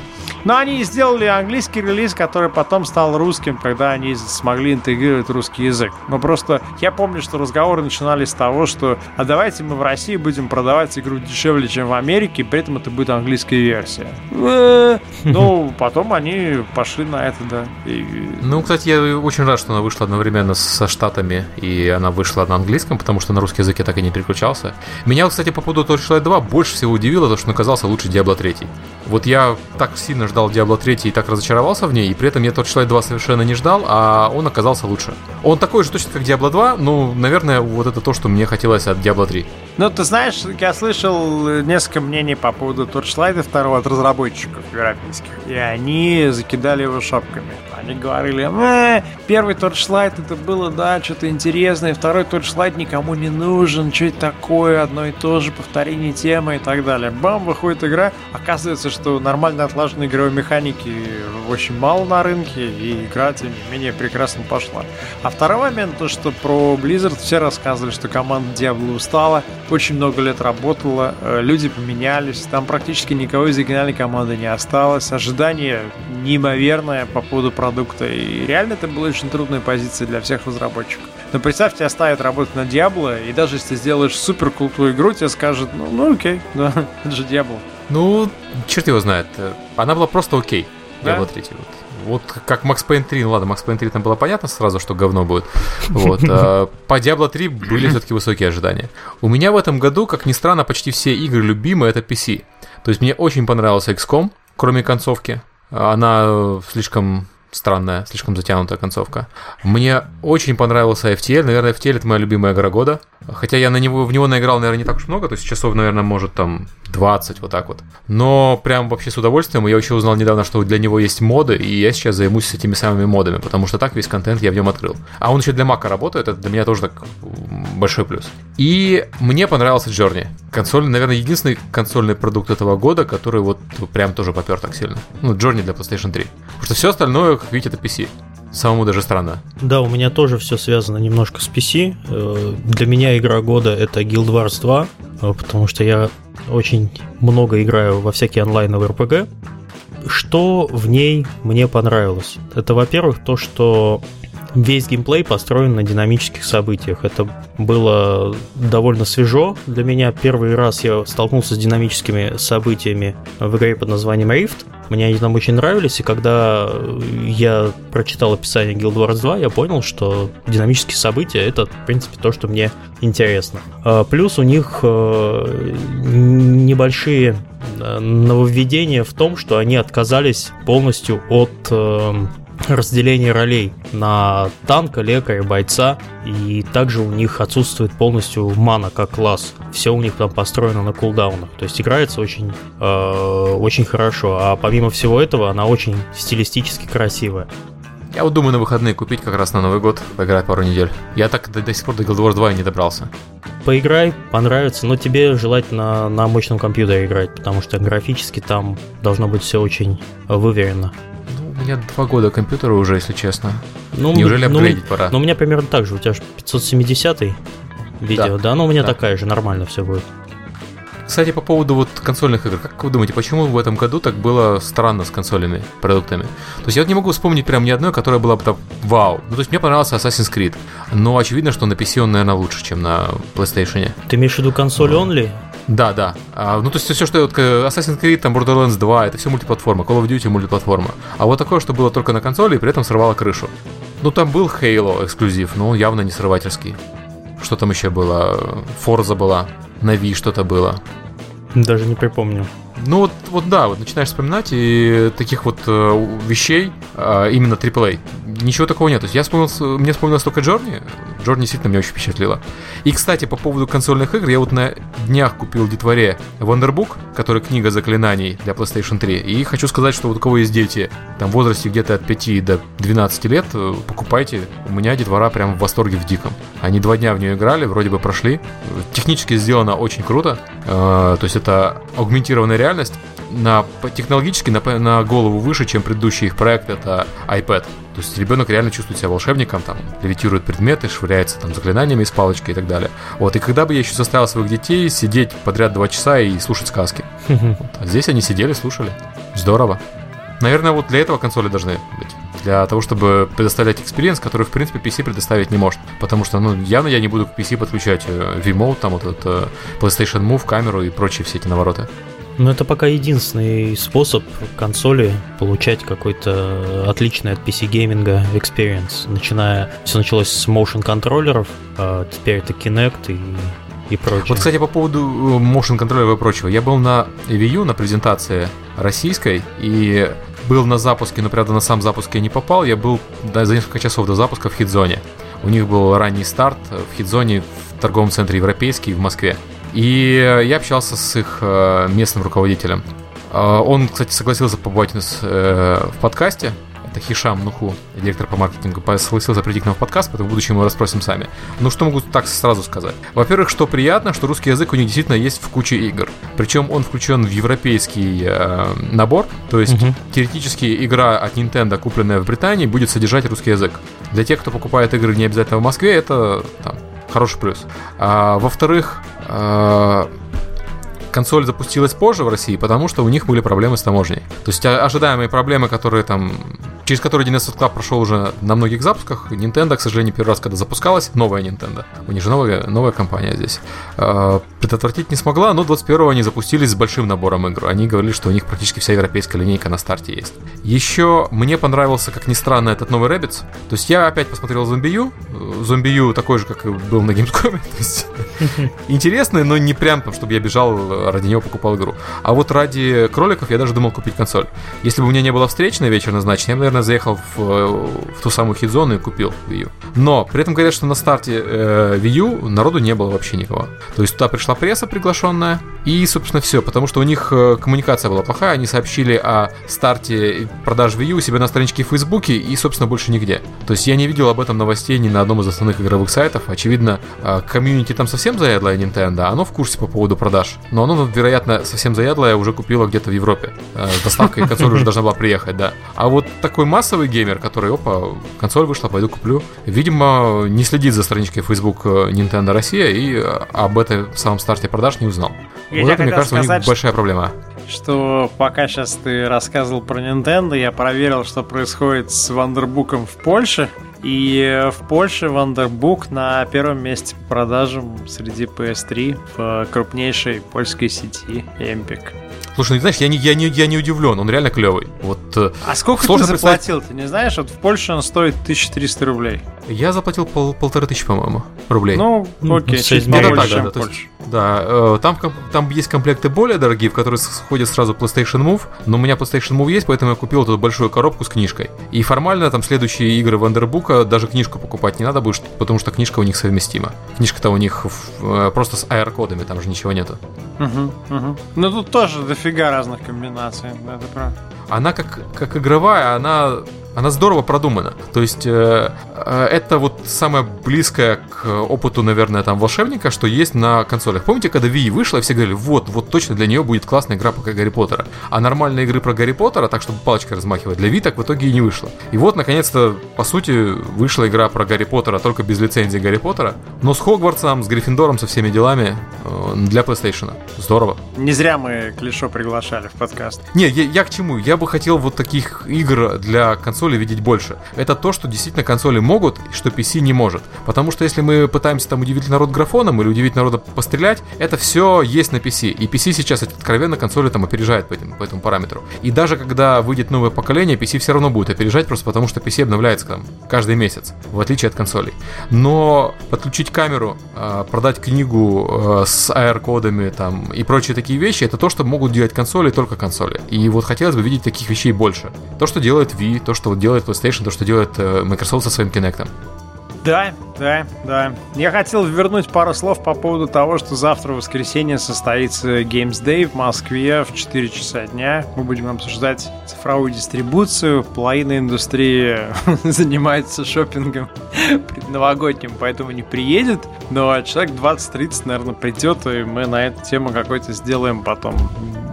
Но они сделали английский релиз, который потом стал русским, когда они смогли интегрировать русский язык. Но просто я помню, что разговоры начинались с того, что а давайте мы в России будем продавать игру дешевле, чем в Америке, при этом это будет английская версия. Э, ну, потом они пошли на это, да. Ну, кстати, я очень рад, что она вышла одновременно со Штатами, и она вышла на английском, потому что на русский язык я так и не переключался. Меня, кстати, по поводу Torchlight 2 больше всего удивило то, что он оказался лучше Diablo 3. Вот я так сильно ждал Diablo 3 и так разочаровался в ней, и при этом я Torchlight 2 совершенно не ждал, а он оказался лучше. Он такой же точно, как Diablo 2, ну, наверное, вот это то, что мне хотелось от Diablo 3. Ну, ты знаешь, я слышал несколько мнений по поводу Torchlight 2 от разработчиков европейских, и они закидали его шапками. Они говорили, э, первый Torchlight это было, да, что-то интересное, второй Torchlight никому не нужен, что это такое, одно и то же, повторение темы и так далее. Бам, выходит игра, оказывается, что нормально отлаженной игровой механики очень мало на рынке, и игра, тем не менее, прекрасно пошла. А второй момент, то, что про Blizzard все рассказывали, что команда Diablo устала, очень много лет работала, э, люди поменялись, там практически никого из оригинальной команды не осталось, ожидание неимоверное по поводу продукта, и реально это была очень трудная позиция для всех разработчиков. Но представьте, оставят работать на Diablo, и даже если сделаешь супер крутую игру, тебе скажут, ну, ну окей, да, это же Diablo. Ну, черт его знает. Она была просто окей. Diablo да? 3. Вот. Вот как Max Payne 3, ну ладно, Max Payne 3 там было понятно сразу, что говно будет. Вот. А по Diablo 3 были все-таки высокие ожидания. У меня в этом году, как ни странно, почти все игры любимые это PC. То есть мне очень понравился XCOM, кроме концовки. Она слишком странная, слишком затянутая концовка. Мне очень понравился FTL. Наверное, FTL это моя любимая игра года. Хотя я на него, в него наиграл, наверное, не так уж много. То есть часов, наверное, может там 20, вот так вот. Но прям вообще с удовольствием. Я еще узнал недавно, что для него есть моды, и я сейчас займусь этими самыми модами, потому что так весь контент я в нем открыл. А он еще для Мака работает, это для меня тоже так большой плюс. И мне понравился Journey. Консоль, наверное, единственный консольный продукт этого года, который вот прям тоже попер так сильно. Ну, Journey для PlayStation 3. Потому что все остальное, как видите, это PC. Самому даже странно. Да, у меня тоже все связано немножко с PC. Э, для меня игра года это Guild Wars 2, э, потому что я очень много играю во всякие онлайновые RPG. Что в ней мне понравилось? Это, во-первых, то, что весь геймплей построен на динамических событиях. Это было довольно свежо для меня. Первый раз я столкнулся с динамическими событиями в игре под названием Rift. Мне они там очень нравились, и когда я прочитал описание Guild Wars 2, я понял, что динамические события — это, в принципе, то, что мне интересно. А, плюс у них э, небольшие э, нововведения в том, что они отказались полностью от э, разделение ролей на танка, лекаря, бойца, и также у них отсутствует полностью мана как класс. Все у них там построено на кулдаунах, то есть играется очень, э, очень хорошо, а помимо всего этого она очень стилистически красивая. Я вот думаю на выходные купить как раз на Новый год, поиграть пару недель. Я так до, до сих пор до Guild Wars 2 и не добрался. Поиграй, понравится, но тебе желательно на мощном компьютере играть, потому что графически там должно быть все очень выверено меня два года компьютера уже, если честно. Ну, Неужели ну, апгрейдить пора? Ну, у меня примерно так же. У тебя же 570 видео, да? да? Но у меня да. такая же, нормально все будет. Кстати, по поводу вот консольных игр, как вы думаете, почему в этом году так было странно с консольными продуктами? То есть я вот не могу вспомнить прям ни одной, которая была бы там вау. Ну, то есть мне понравился Assassin's Creed, но очевидно, что на PC он, наверное, лучше, чем на PlayStation. Ты имеешь в виду консоль only? Да, да. А, ну, то есть все, что вот, Assassin's Creed, там, Borderlands 2, это все мультиплатформа, Call of Duty мультиплатформа. А вот такое, что было только на консоли и при этом срывало крышу. Ну, там был Halo эксклюзив, но он явно не срывательский. Что там еще было? Forza была, Нави что-то было. Даже не припомню. Ну вот, вот да, вот начинаешь вспоминать, и таких вот э, вещей, э, именно AAA, ничего такого нет. То есть я вспомнил, мне вспомнилось только Джорни. Джорни действительно меня очень впечатлила. И, кстати, по поводу консольных игр, я вот на днях купил детворе Wonderbook, который книга заклинаний для PlayStation 3. И хочу сказать, что вот у кого есть дети, там в возрасте где-то от 5 до 12 лет, э, покупайте. У меня детвора прям в восторге в диком. Они два дня в нее играли, вроде бы прошли. Технически сделано очень круто. Э, то есть это аугментированная реальность на, технологически на, на голову выше, чем предыдущий их проект, это iPad. То есть ребенок реально чувствует себя волшебником, там, левитирует предметы, швыряется там заклинаниями из палочки и так далее. Вот, и когда бы я еще заставил своих детей сидеть подряд два часа и слушать сказки. Вот, а здесь они сидели, слушали. Здорово. Наверное, вот для этого консоли должны быть. Для того, чтобы предоставлять experience, который, в принципе, PC предоставить не может. Потому что, ну, явно я не буду к PC подключать э, Wiimote, там вот этот э, PlayStation Move, камеру и прочие все эти навороты. Ну, это пока единственный способ консоли получать какой-то отличный от PC гейминга experience. Начиная, все началось с motion контроллеров, а теперь это Kinect и и прочее. Вот, кстати, по поводу э, motion контроллера и прочего. Я был на Wii U, на презентации российской, и был на запуске, но, правда, на сам запуск я не попал. Я был за несколько часов до запуска в хит-зоне. У них был ранний старт в хит-зоне в торговом центре «Европейский» в Москве. И я общался с их э, местным руководителем. Э, он, кстати, согласился побывать у нас э, в подкасте. Это Хишам Нуху, директор по маркетингу, согласился прийти к нам в подкаст, поэтому в будущем мы расспросим сами. Ну, что могу так сразу сказать? Во-первых, что приятно, что русский язык у них действительно есть в куче игр. Причем он включен в европейский э, набор, то есть угу. теоретически игра от Nintendo, купленная в Британии, будет содержать русский язык. Для тех, кто покупает игры не обязательно в Москве, это там, хороший плюс. А, во-вторых, а, консоль запустилась позже в России, потому что у них были проблемы с таможней. То есть ожидаемые проблемы, которые там через который DNS Club прошел уже на многих запусках. Nintendo, к сожалению, первый раз, когда запускалась, новая Nintendo, у них же новая, новая компания здесь, э, предотвратить не смогла, но 21-го они запустились с большим набором игр. Они говорили, что у них практически вся европейская линейка на старте есть. Еще мне понравился, как ни странно, этот новый Rabbids. То есть я опять посмотрел Зомбию. Зомбию такой же, как и был на Gamescom. Интересный, но не прям, чтобы я бежал ради него покупал игру. А вот ради кроликов я даже думал купить консоль. Если бы у меня не было встречи на вечер назначен, я, наверное, наверное, заехал в, в ту самую хит-зону и купил Wii U. Но при этом говорят, что на старте э, Wii U народу не было вообще никого. То есть туда пришла пресса приглашенная, и, собственно, все, потому что у них э, коммуникация была плохая, они сообщили о старте продаж Wii U у себя на страничке в Фейсбуке и, собственно, больше нигде. То есть я не видел об этом новостей ни на одном из основных игровых сайтов. Очевидно, э, комьюнити там совсем заядлое Nintendo, оно в курсе по поводу продаж. Но оно, вероятно, совсем заядлое уже купило где-то в Европе. Э, доставка консоль уже должна была приехать, да. А вот такой массовый геймер, который, опа, консоль вышла, пойду куплю, видимо, не следит за страничкой Facebook Nintendo Россия и об этом самом старте продаж не узнал. Я вот это, мне кажется, сказать, у них большая проблема. Что пока сейчас ты рассказывал про Nintendo, я проверил, что происходит с Вандербуком в Польше. И в Польше Вандербук на первом месте по продажам среди PS3 в крупнейшей польской сети Empik. Слушай, ну знаешь, я не, я не, я не удивлен, он реально клевый. Вот, э, а сколько ты заплатил, ты не знаешь? Вот в Польше он стоит 1300 рублей. Я заплатил пол, полторы тысячи, по-моему, рублей. Ну, окей, чуть больше, да, чем да, да, Польша. Да, э, там, там есть комплекты более дорогие, в которые сходит сразу PlayStation Move, но у меня PlayStation Move есть, поэтому я купил эту большую коробку с книжкой. И формально там следующие игры Вандербука даже книжку покупать не надо будет, потому что книжка у них совместима. Книжка-то у них э, просто с AR-кодами, там же ничего нету. Угу, угу. Ну тут тоже дофига разных комбинаций, это правда. Она как, как игровая, она она здорово продумана. То есть э, э, это вот самое близкое к опыту, наверное, там волшебника, что есть на консолях. Помните, когда Wii вышла, все говорили, вот, вот точно для нее будет классная игра про Гарри Поттера. А нормальной игры про Гарри Поттера, так чтобы палочкой размахивать, для Wii так в итоге и не вышло. И вот, наконец-то, по сути, вышла игра про Гарри Поттера, только без лицензии Гарри Поттера, но с Хогвартсом, с Гриффиндором, со всеми делами э, для PlayStation. Здорово. Не зря мы Клишо приглашали в подкаст. Не, я, я к чему? Я бы хотел вот таких игр для консоли видеть больше. Это то, что действительно консоли могут, и что PC не может. Потому что если мы пытаемся там удивить народ графоном или удивить народа пострелять, это все есть на PC. И PC сейчас откровенно консоли там опережает по, этим, по этому параметру. И даже когда выйдет новое поколение, PC все равно будет опережать, просто потому что PC обновляется там каждый месяц, в отличие от консолей. Но подключить камеру, а, продать книгу а, с AR-кодами там и прочие такие вещи, это то, что могут делать консоли, только консоли. И вот хотелось бы видеть таких вещей больше. То, что делает Wii, то, что делает PlayStation, то, что делает э, Microsoft со своим Kinect. Да, да, да. Я хотел вернуть пару слов по поводу того, что завтра, в воскресенье, состоится Games Day в Москве в 4 часа дня. Мы будем обсуждать цифровую дистрибуцию. Половина индустрии занимается шопингом предновогодним, поэтому не приедет. Но человек 20-30, наверное, придет, и мы на эту тему какой-то сделаем потом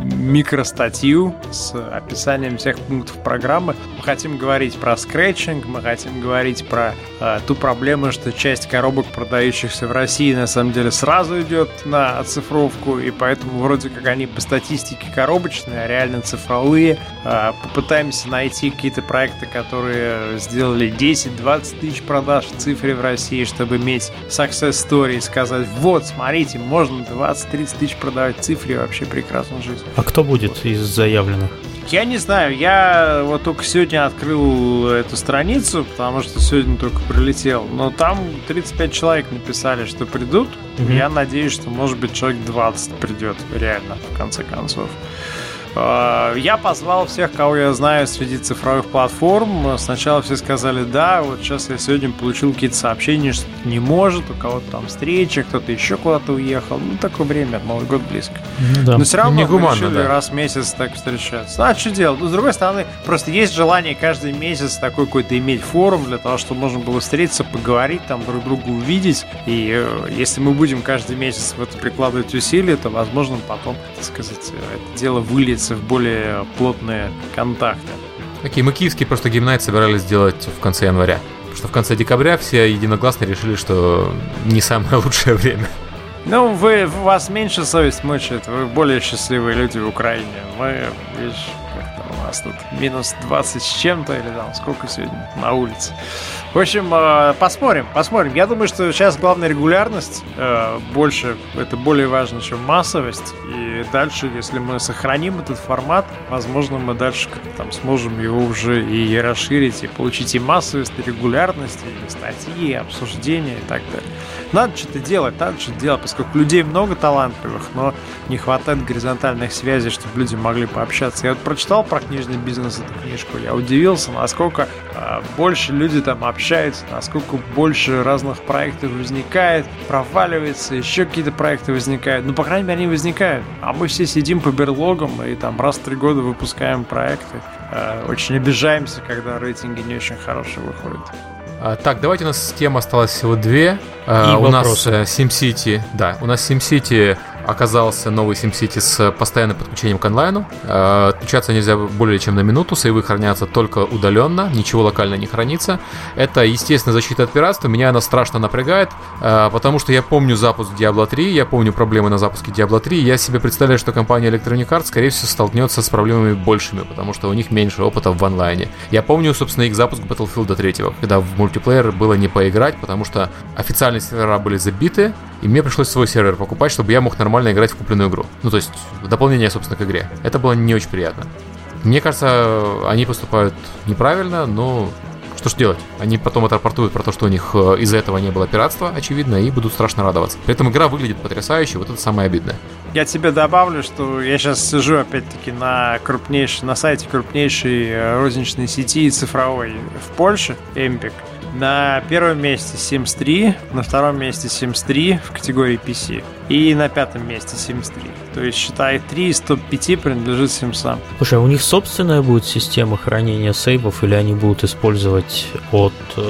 микростатью с описанием всех пунктов программы. Хотим говорить про скретчинг, мы хотим говорить про э, ту проблему, что часть коробок, продающихся в России, на самом деле сразу идет на оцифровку, и поэтому вроде как они по статистике коробочные, а реально цифровые. Э, попытаемся найти какие-то проекты, которые сделали 10-20 тысяч продаж в цифре в России, чтобы иметь success story и сказать, вот, смотрите, можно 20-30 тысяч продавать в цифре вообще прекрасно жить. А кто будет из заявленных? Я не знаю, я вот только сегодня открыл эту страницу, потому что сегодня только прилетел. Но там 35 человек написали, что придут. Угу. Я надеюсь, что может быть человек 20 придет реально, в конце концов. Э, я позвал всех, кого я знаю среди цифровых платформ. Сначала все сказали да, вот сейчас я сегодня получил какие-то сообщения, что не может, у кого-то там встреча, кто-то еще куда-то уехал. Ну, такое время, Новый год близко. Ну, да. Но все равно мы решили да. раз в месяц так встречаться. Ну, а что делать? Ну, с другой стороны, просто есть желание каждый месяц такой какой-то иметь форум для того, чтобы можно было встретиться, поговорить, там друг друга увидеть. И э, если мы будем каждый месяц в это прикладывать усилия, то, возможно, потом, так сказать, это дело выльется вливается в более плотные контакты. Окей, мы киевский просто game night собирались сделать в конце января. Потому что в конце декабря все единогласно решили, что не самое лучшее время. Ну, вы, у вас меньше совесть мучает, вы более счастливые люди в Украине. Мы, видишь, нас тут минус 20 с чем-то, или там сколько сегодня на улице. В общем, э, посмотрим, посмотрим. Я думаю, что сейчас главная регулярность э, больше, это более важно, чем массовость. И дальше, если мы сохраним этот формат, возможно, мы дальше там сможем его уже и расширить, и получить и массовость, и регулярность, и статьи, и обсуждения и так далее. Надо что-то делать, надо что-то делать, поскольку людей много талантливых, но не хватает горизонтальных связей, чтобы люди могли пообщаться. Я вот прочитал про книжный бизнес эту книжку, я удивился, насколько э, больше люди там общаются, насколько больше разных проектов возникает, проваливается, еще какие-то проекты возникают. Ну, по крайней мере, они возникают. А мы все сидим по берлогам и там раз в три года выпускаем проекты. Э, очень обижаемся, когда рейтинги не очень хорошие выходят. А, так, давайте у нас тем осталось всего две. А, у вопросы. нас SimCity, да, у нас SimCity оказался новый SimCity с постоянным подключением к онлайну. Э, отключаться нельзя более чем на минуту, сейвы хранятся только удаленно, ничего локально не хранится. Это, естественно, защита от пиратства. Меня она страшно напрягает, э, потому что я помню запуск Diablo 3, я помню проблемы на запуске Diablo 3, я себе представляю, что компания Electronic Arts, скорее всего, столкнется с проблемами большими, потому что у них меньше опыта в онлайне. Я помню, собственно, их запуск Battlefield 3, когда в мультиплеер было не поиграть, потому что официальные сервера были забиты, и мне пришлось свой сервер покупать, чтобы я мог нормально играть в купленную игру. Ну, то есть, дополнение, собственно, к игре. Это было не очень приятно. Мне кажется, они поступают неправильно, но что ж делать? Они потом отрапортуют про то, что у них э, из-за этого не было пиратства, очевидно, и будут страшно радоваться. При этом игра выглядит потрясающе, вот это самое обидное. Я тебе добавлю, что я сейчас сижу опять-таки на крупнейшей, на сайте крупнейшей э, розничной сети цифровой в Польше, Empik. На первом месте Sims 3, на втором месте Sims 3 в категории PC и на пятом месте Sims 3. То есть, считай, 3 из топ-5 принадлежит Sims. Слушай, а у них собственная будет система хранения сейвов или они будут использовать от э,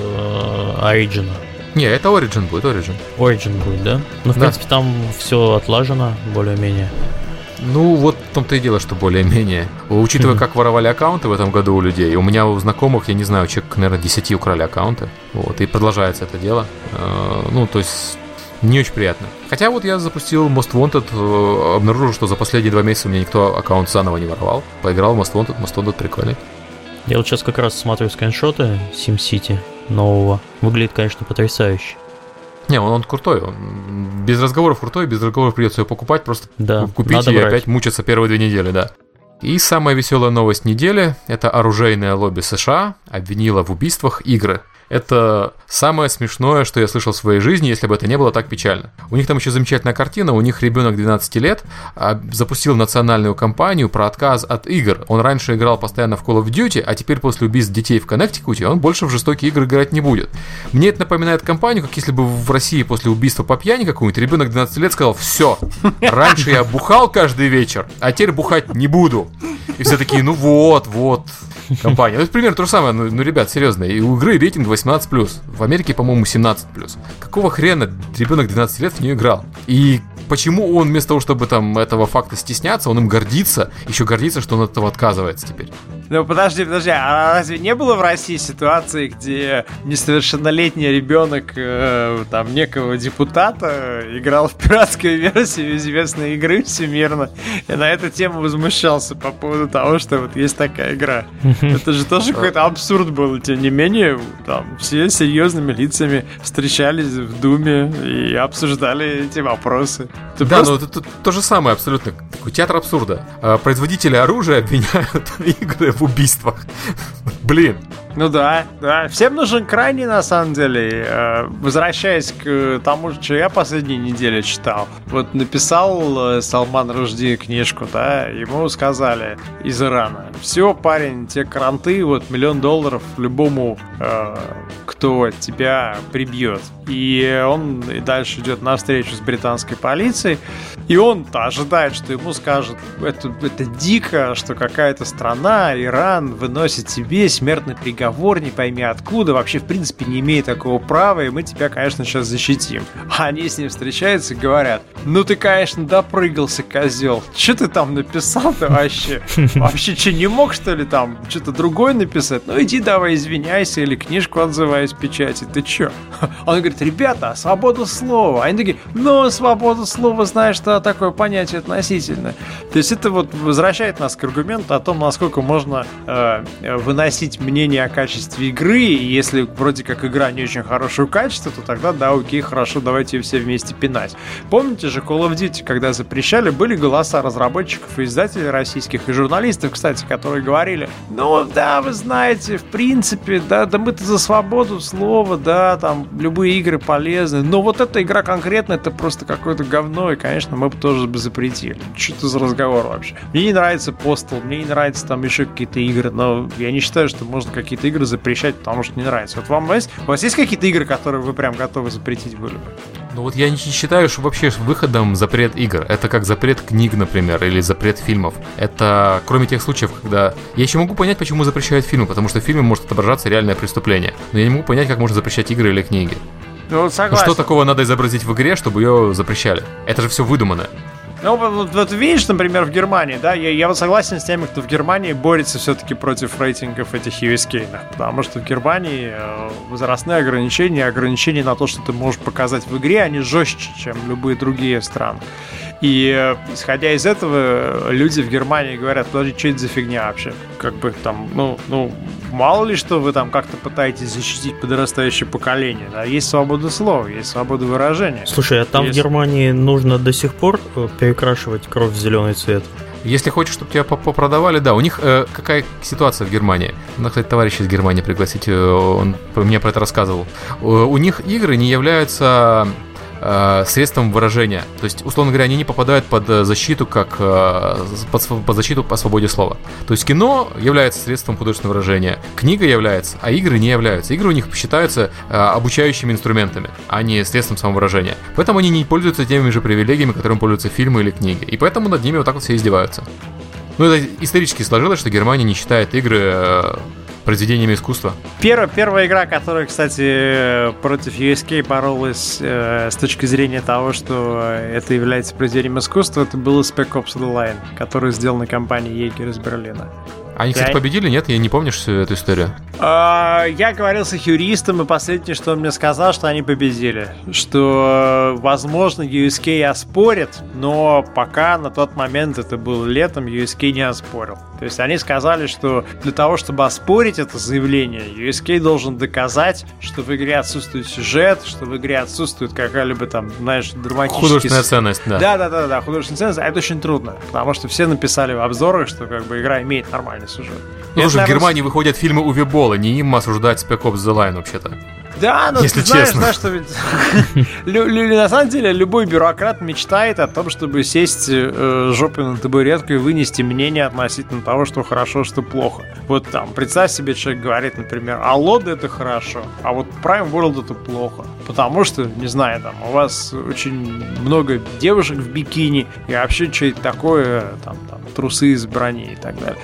Origin? Не, это Origin будет, Origin. Origin будет, да? Ну, в Да. принципе, там все отлажено более-менее. Ну, вот в том-то и дело, что более-менее. Учитывая, как воровали аккаунты в этом году у людей, у меня у знакомых, я не знаю, человек, наверное, 10 украли аккаунты. Вот, и продолжается это дело. Э, Ну, то есть, не очень приятно. Хотя вот я запустил Most Wanted, э, обнаружил, что за последние два месяца у меня никто аккаунт заново не воровал. Поиграл в Most Wanted, Most Wanted прикольный. Я вот сейчас как раз смотрю скриншоты SimCity нового. Выглядит, конечно, потрясающе. Не, он, он крутой, он без разговоров крутой, без разговоров придется ее покупать, просто Да, купить и брать. опять мучиться первые две недели, да. И самая веселая новость недели – это оружейное лобби США обвинило в убийствах игры. Это самое смешное, что я слышал в своей жизни, если бы это не было так печально. У них там еще замечательная картина, у них ребенок 12 лет а, запустил национальную кампанию про отказ от игр. Он раньше играл постоянно в Call of Duty, а теперь после убийств детей в Коннектикуте он больше в жестокие игры играть не будет. Мне это напоминает кампанию, как если бы в России после убийства по пьяни какую-нибудь ребенок 12 лет сказал, все, раньше я бухал каждый вечер, а теперь бухать не буду. И все такие, ну вот, вот, компания. Ну, это примерно то же самое, ну, ну, ребят, серьезно, и у игры рейтинг 18+, в Америке, по-моему, 17+. Какого хрена ребенок 12 лет в нее играл? И почему он вместо того, чтобы там этого факта стесняться, он им гордится, еще гордится, что он от этого отказывается теперь? Ну подожди, подожди, а разве не было в России ситуации, где несовершеннолетний ребенок э, там некого депутата играл в пиратскую версию известной игры всемирно и на эту тему возмущался по поводу того, что вот есть такая игра. Это же тоже какой-то абсурд был, тем не менее, там все серьезными лицами встречались в Думе и обсуждали эти вопросы. Это Да, просто- ну это, то- то же самое абсолютно. Такой театр абсурда. А, Производители оружия обвиняют игры в убийствах. Блин. Ну да, да. Всем нужен крайний, на самом деле. Э, Возвращаясь к тому, что я последние недели читал. Вот написал э, Салман Ружди книжку, да, ему сказали из Ирана. Все, парень, те кранты, вот миллион долларов любому, э, кто тебя прибьет. И он и дальше идет на встречу с британской полицией. И он-то ожидает, что ему скажут, это, это дико, что какая-то страна, Иран, выносит тебе смертный приговор, не пойми откуда, вообще в принципе не имеет такого права, и мы тебя, конечно, сейчас защитим. А они с ним встречаются и говорят, ну ты, конечно, допрыгался, козел. Че ты там написал-то вообще? Вообще что, не мог, что ли, там что-то другое написать? Ну иди давай извиняйся или книжку отзывай из печати, ты чё? Он говорит, ребята, а свобода слова. Они такие, ну, свобода слова, знаешь, что такое понятие относительно. То есть это вот возвращает нас к аргументу о том, насколько можно э, выносить мнение качестве игры, и если вроде как игра не очень хорошего качества, то тогда да, окей, хорошо, давайте ее все вместе пинать. Помните же Call of Duty, когда запрещали, были голоса разработчиков и издателей российских, и журналистов, кстати, которые говорили, ну да, вы знаете, в принципе, да, да мы-то за свободу слова, да, там любые игры полезны, но вот эта игра конкретно, это просто какое-то говно, и, конечно, мы бы тоже бы запретили. Что это за разговор вообще? Мне не нравится Postal, мне не нравятся там еще какие-то игры, но я не считаю, что можно какие-то игры запрещать, потому что не нравится. Вот вам есть, у вас есть какие-то игры, которые вы прям готовы запретить были бы? Ну вот я не считаю, что вообще выходом запрет игр. Это как запрет книг, например, или запрет фильмов. Это кроме тех случаев, когда... Я еще могу понять, почему запрещают фильмы, потому что в фильме может отображаться реальное преступление. Но я не могу понять, как можно запрещать игры или книги. Ну, Ну согласен. что такого надо изобразить в игре, чтобы ее запрещали? Это же все выдумано. Ну, вот, вот- видишь, например, в Германии, да, я, я вот согласен с теми, кто в Германии борется все-таки против рейтингов этих USK, потому что в Германии э, возрастные ограничения, ограничения на то, что ты можешь показать в игре, они жестче, чем любые другие страны. И э, исходя из этого, люди в Германии говорят, подожди, что это за фигня вообще? Как бы там, ну, ну, мало ли что вы там как-то пытаетесь защитить подрастающее поколение, да, есть свобода слова, есть свобода выражения. Слушай, а там Есть. в Германии нужно до сих пор э, перекрашивать кровь в зеленый цвет? Если хочешь, чтобы тебя поп- попродавали, да. У них э, какая ситуация в Германии? Надо, кстати, товарища из Германии пригласить, э, он мне про это рассказывал. У них игры не являются э, средством выражения. То есть, условно говоря, они не попадают под э, защиту как э, под, под защиту по свободе слова. То есть кино является средством художественного выражения, книга является, а игры не являются. Игры у них считаются э, обучающими инструментами, а не средством самовыражения. Поэтому они не пользуются теми же привилегиями, которыми пользуются фильмы или книги. И поэтому над ними вот так вот все издеваются. Ну, это исторически сложилось, что Германия не считает игры произведениями искусства. Первая, первая игра, которая, кстати, против USK боролась э, с точки зрения того, что это является произведением искусства, это был Spec Ops The Line, который сделан компанией Jaeger из Берлина. Они, кстати, победили, нет? Я не помнишь всю эту историю? А, я говорил с их юристом, и последнее, что он мне сказал, что они победили. Что, возможно, USK оспорит, но пока на тот момент, это было летом, USK не оспорил. То есть они сказали, что для того, чтобы оспорить это заявление, USK должен доказать, что в игре отсутствует сюжет, что в игре отсутствует какая-либо там, знаешь, драматическая... Художественная ценность, да. Да-да-да, художественная ценность, а это очень трудно, потому что все написали в обзорах, что как бы игра имеет нормальный сюжет. Ну, наверное... в Германии выходят фильмы Уве Болла, не им осуждать Spec Ops The Line вообще-то. Да, но Если ты знаешь, честно. знаешь, что на самом деле любой бюрократ мечтает о том, чтобы сесть э, жопой на табуретку и вынести мнение относительно того, что хорошо, что плохо. Вот там, представь себе, человек говорит, например, а лоды это хорошо, а вот Prime World это плохо. Потому что, не знаю, там, у вас очень много девушек в бикини, и вообще что-то такое, там, там, трусы из брони и так далее.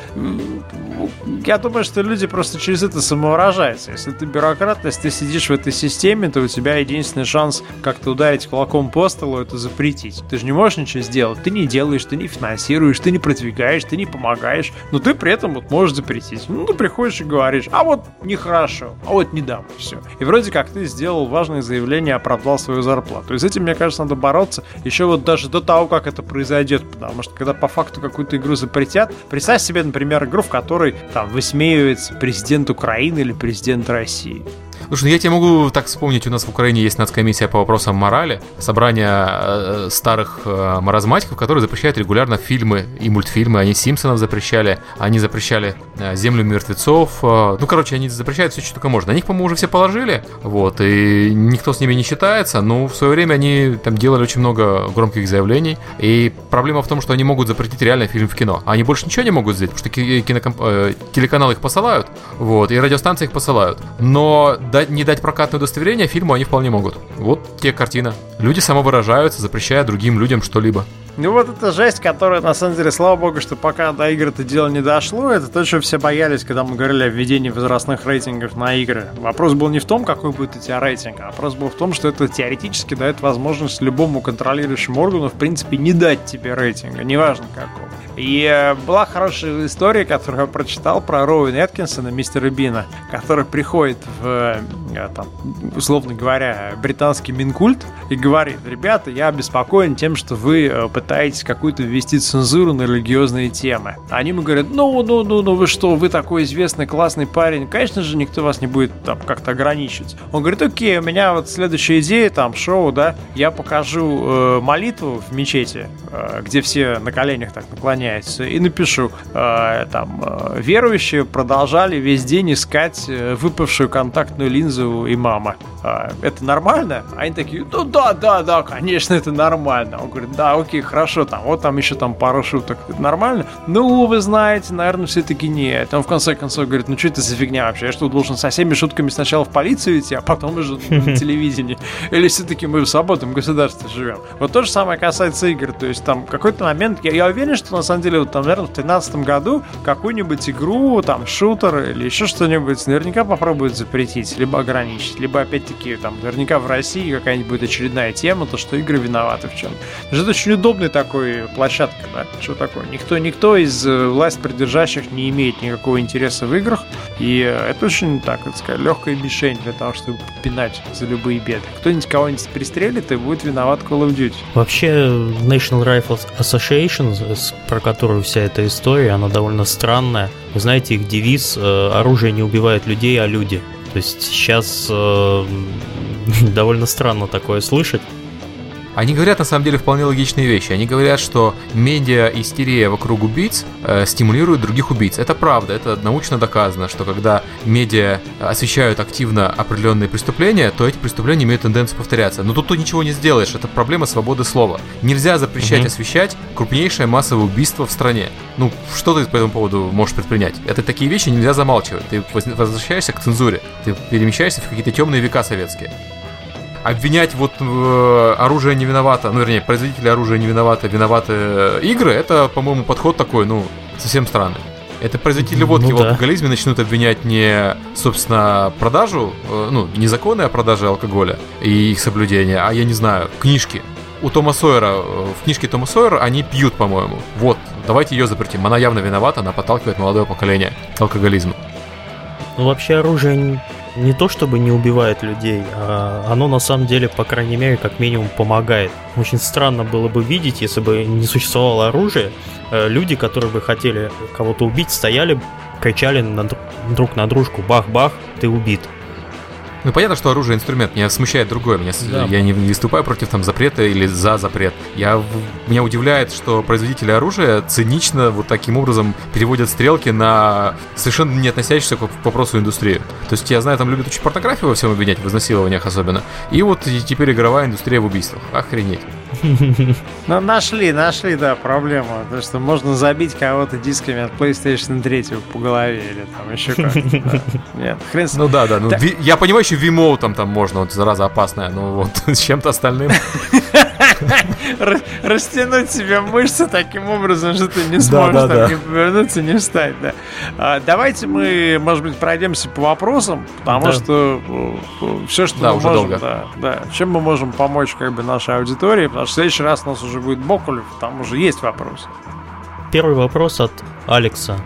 Я думаю, что люди просто через это самовыражаются. Если ты бюрократ, если ты сидишь в этой системе, то у тебя единственный шанс как-то ударить кулаком по столу, это запретить. Ты же не можешь ничего сделать. Ты не делаешь, ты не финансируешь, ты не продвигаешь, ты не помогаешь, но ты при этом вот можешь запретить. Ну, ты приходишь и говоришь, а вот нехорошо, а вот не дам, все. И вроде как ты сделал важное заявление, оправдал свою зарплату. И с этим, мне кажется, надо бороться еще вот даже до того, как это произойдет, потому что когда по факту какую-то игру запретят, представь себе, например, игру, в которой там высмеивается президент Украины или президент России. Слушай, ну я тебе могу так вспомнить, у нас в Украине есть нацкомиссия по вопросам морали, собрание э, старых э, маразматиков, которые запрещают регулярно фильмы и мультфильмы. Они Симпсонов запрещали, они запрещали э, Землю мертвецов. Э, ну, короче, они запрещают все, что только можно. На них, по-моему, уже все положили, вот, и никто с ними не считается, но в свое время они там делали очень много громких заявлений, и проблема в том, что они могут запретить реально фильм в кино. Они больше ничего не могут сделать, потому что кинокомп... э, телеканалы их посылают, вот, и радиостанции их посылают. Но дать, не дать прокатное удостоверение фильму они вполне могут. Вот те картина. Люди самовыражаются, запрещая другим людям что-либо. Ну вот эта жесть, которая, на самом деле, слава богу, что пока до игр это дело не дошло, это то, что все боялись, когда мы говорили о введении возрастных рейтингов на игры. Вопрос был не в том, какой будет у тебя рейтинг, а вопрос был в том, что это теоретически дает возможность любому контролирующему органу, в принципе, не дать тебе рейтинга, неважно какого. И э, была хорошая история, которую я прочитал про Роуэн Эткинсона, мистера Бина, который приходит в, э, там, условно говоря, британский Минкульт и говорит, ребята, я обеспокоен тем, что вы э, пытаетесь какую-то ввести цензуру на религиозные темы. Они ему говорят, ну, ну, ну, ну, вы что, вы такой известный, классный парень, конечно же, никто вас не будет там как-то ограничивать. Он говорит, окей, у меня вот следующая идея, там, шоу, да, я покажу э, молитву в мечети, э, где все на коленях так наклоняются, и напишу, э, там, э, верующие продолжали весь день искать э, выпавшую контактную линзу имама. Э, это нормально? Они такие, ну да, да, да, конечно, это нормально. Он говорит, да, окей, хорошо, там, вот там еще там пару шуток, это нормально? Ну, вы знаете, наверное, все-таки нет. Он в конце концов говорит, ну что это за фигня вообще? Я что, должен со всеми шутками сначала в полицию идти, а потом уже на телевидении? Или все-таки мы в свободном государстве живем? Вот то же самое касается игр, то есть там какой-то момент, я, я уверен, что на самом деле, вот там, наверное, в 2013 году какую-нибудь игру, там, шутер или еще что-нибудь наверняка попробуют запретить, либо ограничить, либо опять-таки там, наверняка в России какая-нибудь очередная тема, то, что игры виноваты в чем. Это очень удобно удобной такой площадка, да, что такое. Никто, никто из э, власть придержащих не имеет никакого интереса в играх, и э, это очень, так сказать, легкая мишень для того, чтобы пинать за любые беды. Кто-нибудь кого-нибудь пристрелит и будет виноват Call of Duty. Вообще, National Rifle Association, про которую вся эта история, она довольно странная. Вы знаете, их девиз э, «Оружие не убивает людей, а люди». То есть сейчас э, довольно странно такое слышать. Они говорят на самом деле вполне логичные вещи. Они говорят, что медиа-истерия вокруг убийц э, стимулирует других убийц. Это правда, это научно доказано, что когда медиа освещают активно определенные преступления, то эти преступления имеют тенденцию повторяться. Но тут ты ничего не сделаешь, это проблема свободы слова. Нельзя запрещать mm-hmm. освещать крупнейшее массовое убийство в стране. Ну, что ты по этому поводу можешь предпринять? Это такие вещи нельзя замалчивать. Ты возвращаешься к цензуре, ты перемещаешься в какие-то темные века советские обвинять вот э, оружие не виновато, ну, вернее, производители оружия не виноваты, виноваты э, игры, это, по-моему, подход такой, ну, совсем странный. Это производители водки ну, в алкоголизме да. начнут обвинять не, собственно, продажу, э, ну, незаконная продажа алкоголя и их соблюдение, а, я не знаю, книжки. У Тома Сойера, э, в книжке Тома Сойера они пьют, по-моему. Вот, давайте ее запретим. Она явно виновата, она подталкивает молодое поколение к алкоголизму. Ну, вообще оружие не то чтобы не убивает людей, а оно на самом деле, по крайней мере, как минимум помогает. Очень странно было бы видеть, если бы не существовало оружия, э, люди, которые бы хотели кого-то убить, стояли, кричали на друг на дружку «бах-бах, ты убит». Ну, понятно, что оружие инструмент. Меня смущает другое. Меня, да. Я не выступаю против там запрета или за запрет. Я, меня удивляет, что производители оружия цинично вот таким образом переводят стрелки на совершенно не относящуюся к вопросу индустрию. То есть, я знаю, там любят очень порнографию во всем обвинять, в изнасилованиях особенно. И вот и теперь игровая индустрия в убийствах. Охренеть. Ну, нашли, нашли, да, проблему. То, что можно забить кого-то дисками от PlayStation 3 по голове или там еще как-то. Нет, хрен с... Ну да, да. Ну, я понимаю, еще вимо там, там можно, вот зараза опасная, но вот с чем-то остальным. Растянуть себе мышцы таким образом, что ты не сможешь да, да, там да. не повернуться, не встать, да. А, давайте мы, может быть, пройдемся по вопросам, потому да. что э, все, что да, мы уже можем, долго. Да, да, чем мы можем помочь как бы нашей аудитории, потому что в следующий раз у нас уже будет Бокулев, там уже есть вопросы. Первый вопрос от Алекса.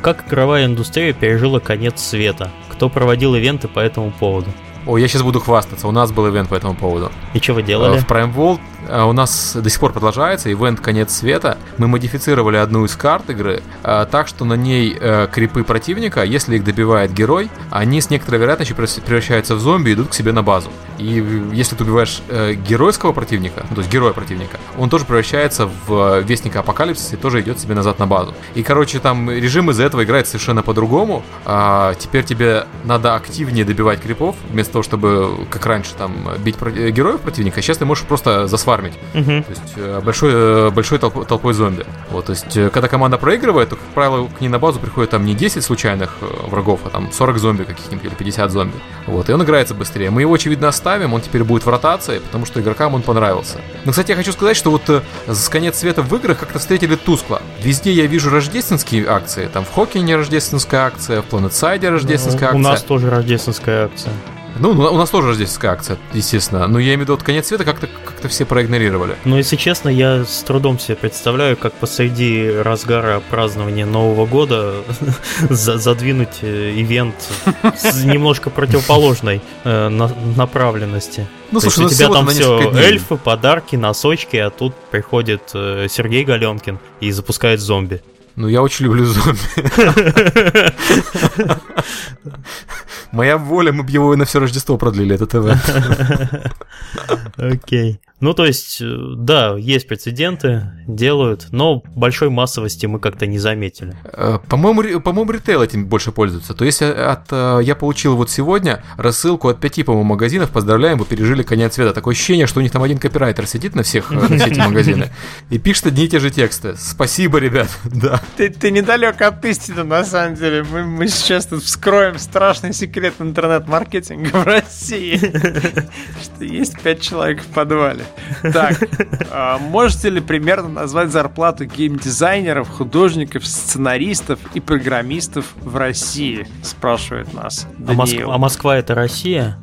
Как игровая индустрия пережила конец света? Кто проводил ивенты по этому поводу? О, я сейчас буду хвастаться. У нас был ивент по этому поводу. И что вы делали? В Prime World у нас до сих пор продолжается ивент «Конец света». Мы модифицировали одну из карт игры а, так, что на ней а, крипы противника, если их добивает герой, они с некоторой вероятностью превращаются в зомби и идут к себе на базу. И если ты убиваешь э, геройского противника, ну, то есть героя противника, он тоже превращается в вестника апокалипсиса и тоже идет себе назад на базу. И, короче, там режим из-за этого играет совершенно по-другому. А, теперь тебе надо активнее добивать крипов, вместо того, чтобы, как раньше, там, бить э, героев противника. Сейчас ты можешь просто засвармить. Угу. То есть э, большой, большой толп- толпой зомби. Вот, то есть, когда команда проигрывает, то, как правило, к ней на базу приходит там не 10 случайных врагов, а там 40 зомби каких-нибудь или 50 зомби. Вот, и он играется быстрее. Мы его, очевидно, оставим, он теперь будет в ротации, потому что игрокам он понравился. Но, кстати, я хочу сказать, что вот э, с конец света в играх как-то встретили тускло. Везде я вижу рождественские акции, там в Хоккине рождественская акция, в Планетсайде рождественская акция. У нас тоже рождественская акция. Ну, у нас тоже рождественская акция, естественно. Но я имею в виду, вот конец света как-то как все проигнорировали. Ну, если честно, я с трудом себе представляю, как посреди разгара празднования Нового года задвинуть э, ивент с немножко противоположной э, направленности. Ну, То слушай, есть у тебя там все эльфы, подарки, носочки, а тут приходит э, Сергей Галенкин и запускает зомби. Ну, я очень люблю зомби. Моя воля, мы бы его на все Рождество продлили, этот ивент. Окей. Ну, то есть, э, да, есть прецеденты, делают, но большой массовости мы как-то не заметили. Э, по-моему, по-моему, ритейл этим больше пользуется. То есть, э, от, я получил вот сегодня рассылку от пяти, по-моему, магазинов. Поздравляем, вы пережили конец света. Такое ощущение, что у них там один копирайтер сидит на всех на все эти магазины и пишет одни и те же тексты. Спасибо, ребят. Да. Ты, ты недалек от истины, на самом деле. Мы, мы сейчас тут вскроем страшный секрет интернет-маркетинга в России. Что есть пять человек в подвале. Так, а можете ли примерно назвать зарплату геймдизайнеров, художников, сценаристов и программистов в России? Спрашивает нас. А, Моск... а Москва это Россия?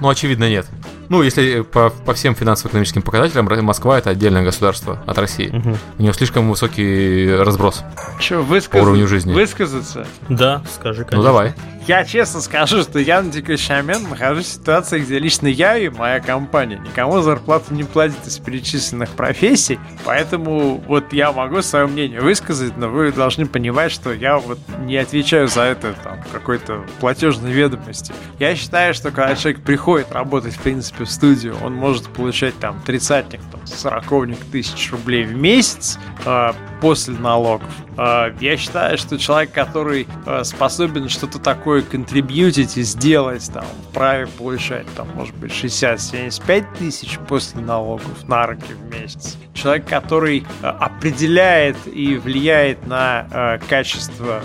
Ну, очевидно, нет. Ну, если по, по всем финансово-экономическим показателям, Москва это отдельное государство от России. Угу. У него слишком высокий разброс Че, высказаться? по уровню жизни. Высказаться? Да, скажи, конечно. Ну, давай. Я честно скажу, что я на текущий момент нахожусь в ситуации, где лично я и моя компания никому зарплату не платит из перечисленных профессий, поэтому вот я могу свое мнение высказать, но вы должны понимать, что я вот не отвечаю за это там какой-то платежной ведомости. Я считаю, что когда человек приходит работать, в принципе, принципе, в студию, он может получать там тридцатник, сороковник тысяч рублей в месяц э, после налогов. Э, я считаю, что человек, который э, способен что-то такое контрибьютить и сделать, там, вправе получать, там, может быть, 60-75 тысяч после налогов на руки в месяц. Человек, который э, определяет и влияет на качество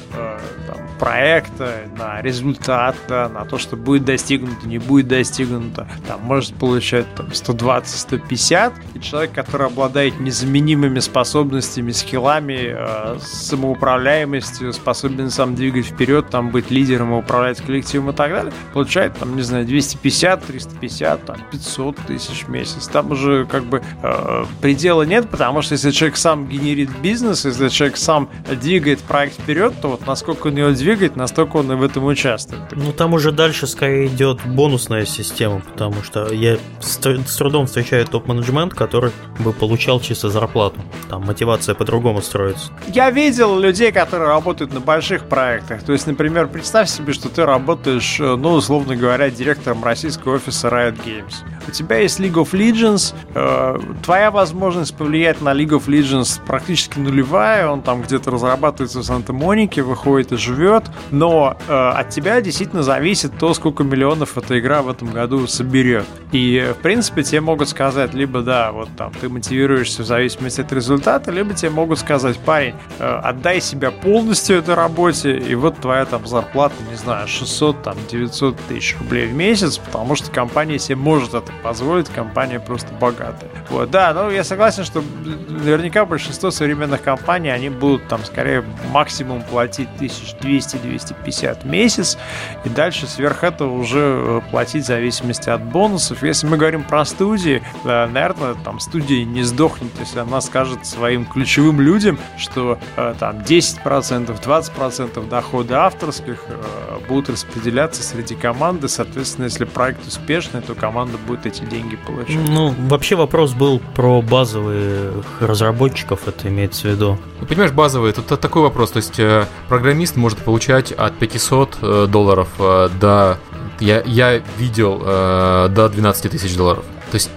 там, проекта, на результат, да, на то, что будет достигнуто, не будет достигнуто, там, может получать там, 120-150. И человек, который обладает незаменимыми способностями, скиллами, э, самоуправляемостью, способен сам двигать вперед, там, быть лидером и управлять коллективом и так далее, получает, там, не знаю, 250, 350, там, 500 тысяч в месяц. Там уже как бы э, предела нет, потому что если человек сам генерит бизнес, если человек сам двигает проект вперед, то вот насколько он его двигает, настолько он и в этом участвует. Ну там уже дальше скорее идет бонусная система, потому что я с, с трудом встречаю топ-менеджмент, который бы получал чисто зарплату. Там мотивация по-другому строится. Я видел людей, которые работают на больших проектах. То есть, например, представь себе, что ты работаешь, э, ну, условно говоря, директором российского офиса Riot Games. У тебя есть League of Legends, э, твоя возможность повлиять на League of Legends практически нулевая, он там где-то разрабатывается в Санта-Монике, выходит и живет, но э, от тебя действительно зависит то, сколько миллионов эта игра в этом году соберет. И, в принципе, тебе могут сказать, либо, да, вот там, ты мотивируешься в зависимости от результата, либо тебе могут сказать, парень, отдай себя полностью этой работе, и вот твоя там зарплата, не знаю, 600, там, 900 тысяч рублей в месяц, потому что компания себе может это позволить, компания просто богатая. Вот, да, ну я согласен, что наверняка большинство современных компаний, они будут там скорее максимум платить 1200-250 в месяц, и дальше сверх этого уже э, платить в зависимости от бонусов. Если мы говорим про студии, наверное, там студия не сдохнет, если она скажет своим ключевым людям, что э, там 10%, 20% дохода авторских э, будут распределяться среди команды, соответственно, если проект успешный, то команда будет эти деньги получать. Ну, вообще вопрос был про базовых разработчиков, это имеется в виду. Ну, понимаешь, базовые, тут такой вопрос, то есть э, программист может получать от 500 э, долларов до, я, я видел, э, до 12 тысяч долларов. То есть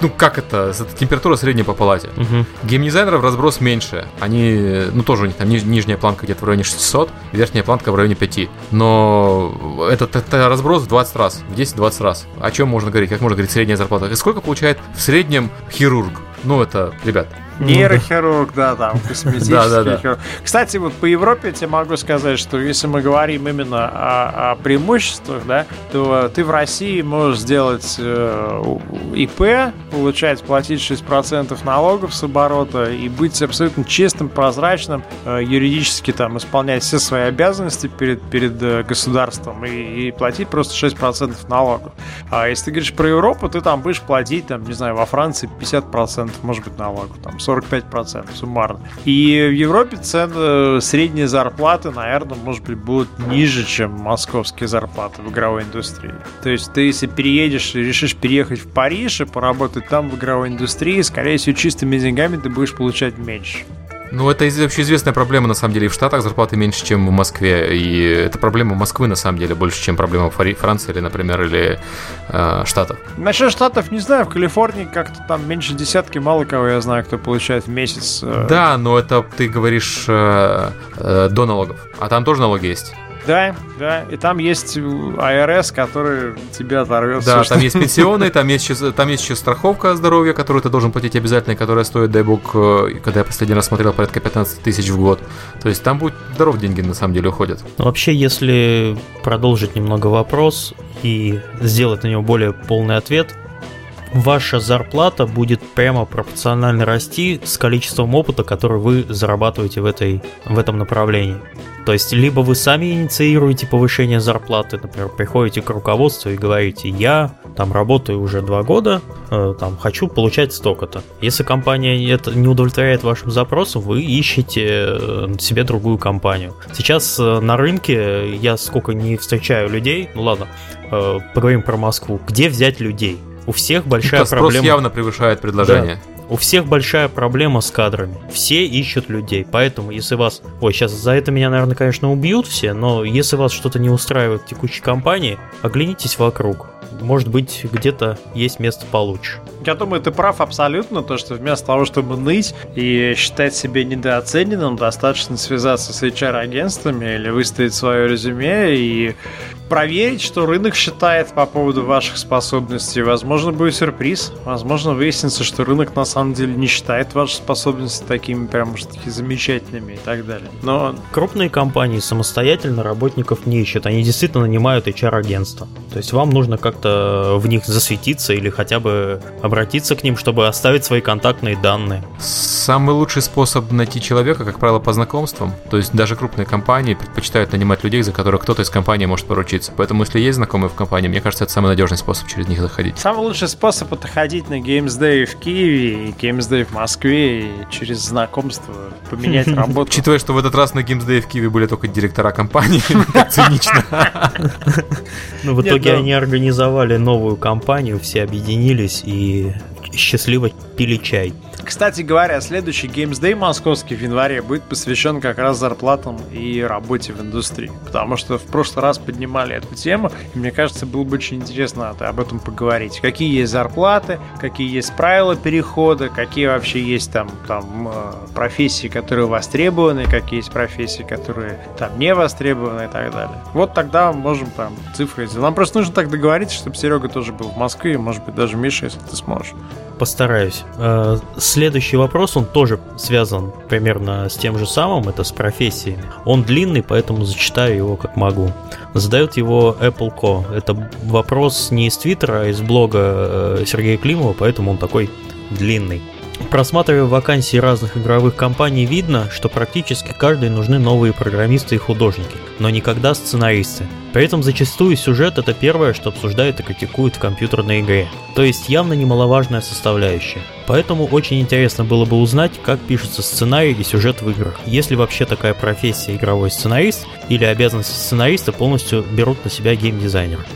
ну как это? Температура средняя по палате. Угу. Геймдизайнеров разброс меньше. Они, ну тоже у них там нижняя планка где-то в районе 600, верхняя планка в районе 5. Но этот это разброс в 20 раз, в 10-20 раз. О чем можно говорить? Как можно говорить средняя зарплата? И сколько получает в среднем хирург? Ну это, ребят, Нейрохирург, да, там, косметический хирург. Кстати, вот по Европе я тебе могу сказать, что если мы говорим именно о, о преимуществах, да, то ты в России можешь сделать э, ИП, получать, платить 6% налогов с оборота и быть абсолютно честным, прозрачным, э, юридически там исполнять все свои обязанности перед, перед э, государством и, и платить просто 6% налогов. А если ты говоришь про Европу, ты там будешь платить, там, не знаю, во Франции 50% может быть налогов, там 45% суммарно. И в Европе цены, средние зарплаты, наверное, может быть, будут ниже, чем московские зарплаты в игровой индустрии. То есть ты, если переедешь и решишь переехать в Париж и поработать там в игровой индустрии, скорее всего, чистыми деньгами ты будешь получать меньше. Ну, это вообще известная проблема, на самом деле. И в Штатах зарплаты меньше, чем в Москве. И это проблема Москвы, на самом деле, больше, чем проблема Франции или, например, или э, Штатов. Насчет Штатов не знаю. В Калифорнии как-то там меньше десятки, мало кого я знаю, кто получает в месяц. Э... Да, но это ты говоришь э, э, до налогов. А там тоже налоги есть. Да, да. И там есть АРС, который тебя оторвет. Да, там есть пенсионные, там есть, там есть еще страховка здоровья, которую ты должен платить обязательно, которая стоит, дай бог, э, когда я последний раз смотрел, порядка 15 тысяч в год. То есть там будет здоров деньги на самом деле уходят. Ну, вообще, если продолжить немного вопрос и сделать на него более полный ответ, ваша зарплата будет прямо пропорционально расти с количеством опыта, который вы зарабатываете в, этой, в этом направлении. То есть, либо вы сами инициируете повышение зарплаты, например, приходите к руководству и говорите, я там работаю уже два года, э, там хочу получать столько-то. Если компания это не удовлетворяет вашим запросам, вы ищете э, себе другую компанию. Сейчас э, на рынке я сколько не встречаю людей, ну ладно, э, поговорим про Москву, где взять людей? У всех большая Это проблема. Спрос явно превышает предложение. Да. У всех большая проблема с кадрами. Все ищут людей. Поэтому, если вас... Ой, сейчас за это меня, наверное, конечно, убьют все, но если вас что-то не устраивает в текущей компании, оглянитесь вокруг. может быть, где-то есть место получше. Я думаю, ты прав абсолютно, то, что вместо того, чтобы ныть и считать себя недооцененным, достаточно связаться с HR-агентствами или выставить свое резюме и проверить, что рынок считает по поводу ваших способностей. Возможно, будет сюрприз. Возможно, выяснится, что рынок на самом деле не считает ваши способности такими прям уж таки замечательными и так далее. Но крупные компании самостоятельно работников не ищут. Они действительно нанимают HR-агентства. То есть вам нужно как-то в них засветиться или хотя бы обратиться к ним, чтобы оставить свои контактные данные. Самый лучший способ найти человека, как правило, по знакомствам. То есть даже крупные компании предпочитают нанимать людей, за которых кто-то из компании может поручить учиться. Поэтому, если есть знакомые в компании, мне кажется, это самый надежный способ через них заходить. Самый лучший способ это ходить на Games Day в Киеве и Games Day в Москве и через знакомство поменять работу. Учитывая, что в этот раз на Games Day в Киеве были только директора компании, цинично. Ну, в итоге ну они организовали новую компанию, все объединились и счастливо пили чай. Кстати говоря, следующий Games Day московский в январе будет посвящен как раз зарплатам и работе в индустрии. Потому что в прошлый раз поднимали эту тему, и мне кажется, было бы очень интересно об этом поговорить. Какие есть зарплаты, какие есть правила перехода, какие вообще есть там, там э, профессии, которые востребованы, какие есть профессии, которые там не востребованы и так далее. Вот тогда можем там цифры сделать. Нам просто нужно так договориться, чтобы Серега тоже был в Москве, может быть, даже Миша, если ты сможешь. Постараюсь. Э, следующий вопрос, он тоже связан примерно с тем же самым, это с профессией. Он длинный, поэтому зачитаю его как могу. Задает его Apple Co. Это вопрос не из Твиттера, а из блога э, Сергея Климова, поэтому он такой длинный. Просматривая вакансии разных игровых компаний, видно, что практически каждой нужны новые программисты и художники, но никогда сценаристы. При этом зачастую сюжет это первое, что обсуждают и критикуют в компьютерной игре. То есть явно немаловажная составляющая. Поэтому очень интересно было бы узнать, как пишется сценарий и сюжет в играх. Есть ли вообще такая профессия игровой сценарист, или обязанности сценариста полностью берут на себя геймдизайнер.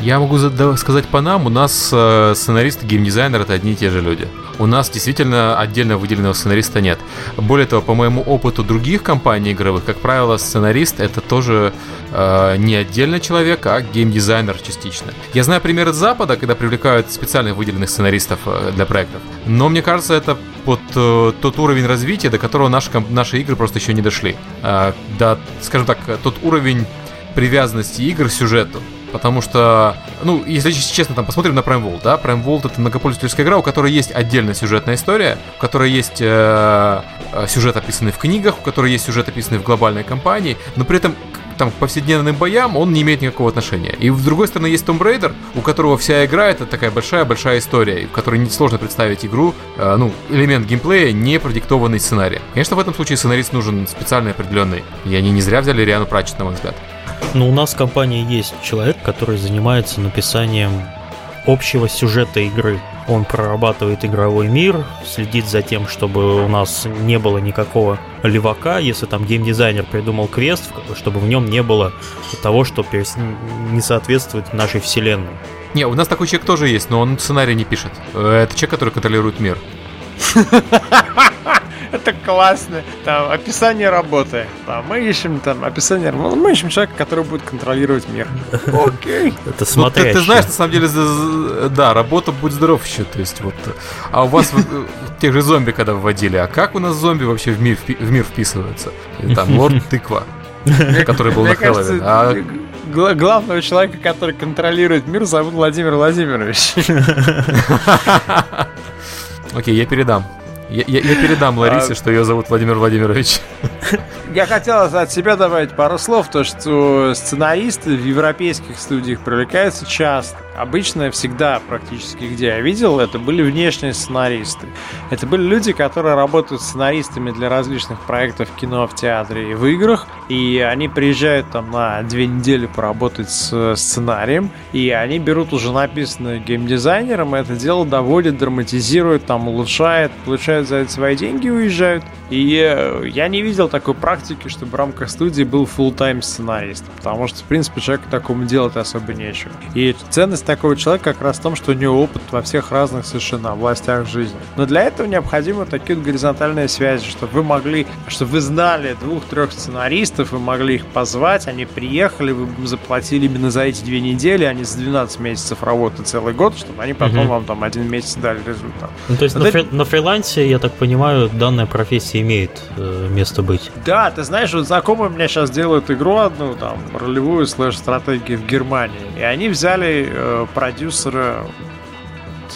Я могу сказать по нам, у нас э, сценарист и геймдизайнер это одни и те же люди. У нас действительно отдельно выделенного сценариста нет. Более того, по моему опыту других компаний игровых, как правило, сценарист это тоже э, не отдельный человек, а геймдизайнер частично. Я знаю примеры с Запада, когда привлекают специальных выделенных сценаристов э, для проектов. Но мне кажется, это вот э, тот уровень развития, до которого наши, наши игры просто еще не дошли. Э, да, скажем так, тот уровень привязанности игр к сюжету. Потому что, ну, если честно, там посмотрим на Prime World, да, Prime World это многопользовательская игра, у которой есть отдельная сюжетная история, у которой есть э, э, сюжет, описанный в книгах, у которой есть сюжет, описанный в глобальной кампании, но при этом там, к повседневным боям он не имеет никакого отношения. И с другой стороны есть Tomb Raider, у которого вся игра это такая большая-большая история, в которой несложно представить игру, э, ну, элемент геймплея, не продиктованный сценарием. Конечно, в этом случае сценарист нужен специальный определенный, и они не зря взяли Риану Пратчет, на мой взгляд. Ну, у нас в компании есть человек, который занимается написанием общего сюжета игры. Он прорабатывает игровой мир, следит за тем, чтобы у нас не было никакого левака, если там геймдизайнер придумал квест, чтобы в нем не было того, что не соответствует нашей вселенной. Не, у нас такой человек тоже есть, но он сценарий не пишет. Э, это человек, который контролирует мир. Это классно. Там описание работы. Там, мы ищем там описание работы. Мы ищем человека, который будет контролировать мир. Окей. Это смотря. Ну, ты, ты знаешь, на самом деле, да, работа будет здоров еще. То есть вот. А у вас тех же зомби, когда вводили, а как у нас зомби вообще в мир, в мир вписываются? Там лорд тыква, который был на Хэллоуин. А главного человека, который контролирует мир, зовут Владимир Владимирович. Окей, я передам. Я, я, я передам Ларисе, а... что ее зовут Владимир Владимирович. Я хотел от себя добавить пару слов, то что сценаристы в европейских студиях привлекаются часто. Обычно всегда практически где я видел, это были внешние сценаристы. Это были люди, которые работают сценаристами для различных проектов в кино, в театре и в играх. И они приезжают там на две недели поработать с сценарием. И они берут уже написанное геймдизайнером, и это дело доводят, драматизируют, там улучшают, получают за это свои деньги и уезжают. И я не видел так такой практики, чтобы в рамках студии был full-time сценарист, потому что, в принципе, человеку такому делать особо нечего. И ценность такого человека как раз в том, что у него опыт во всех разных совершенно областях жизни. Но для этого необходимы такие вот горизонтальные связи, чтобы вы могли, чтобы вы знали двух-трех сценаристов, вы могли их позвать, они приехали, вы заплатили именно за эти две недели, а не за 12 месяцев работы целый год, чтобы они потом угу. вам там один месяц дали результат. Ну, то есть на, фри- на фрилансе, я так понимаю, данная профессия имеет э, место быть. Да, ты знаешь, вот знакомые у меня сейчас делают игру одну, там, ролевую слэш-стратегию в Германии, и они взяли э, продюсера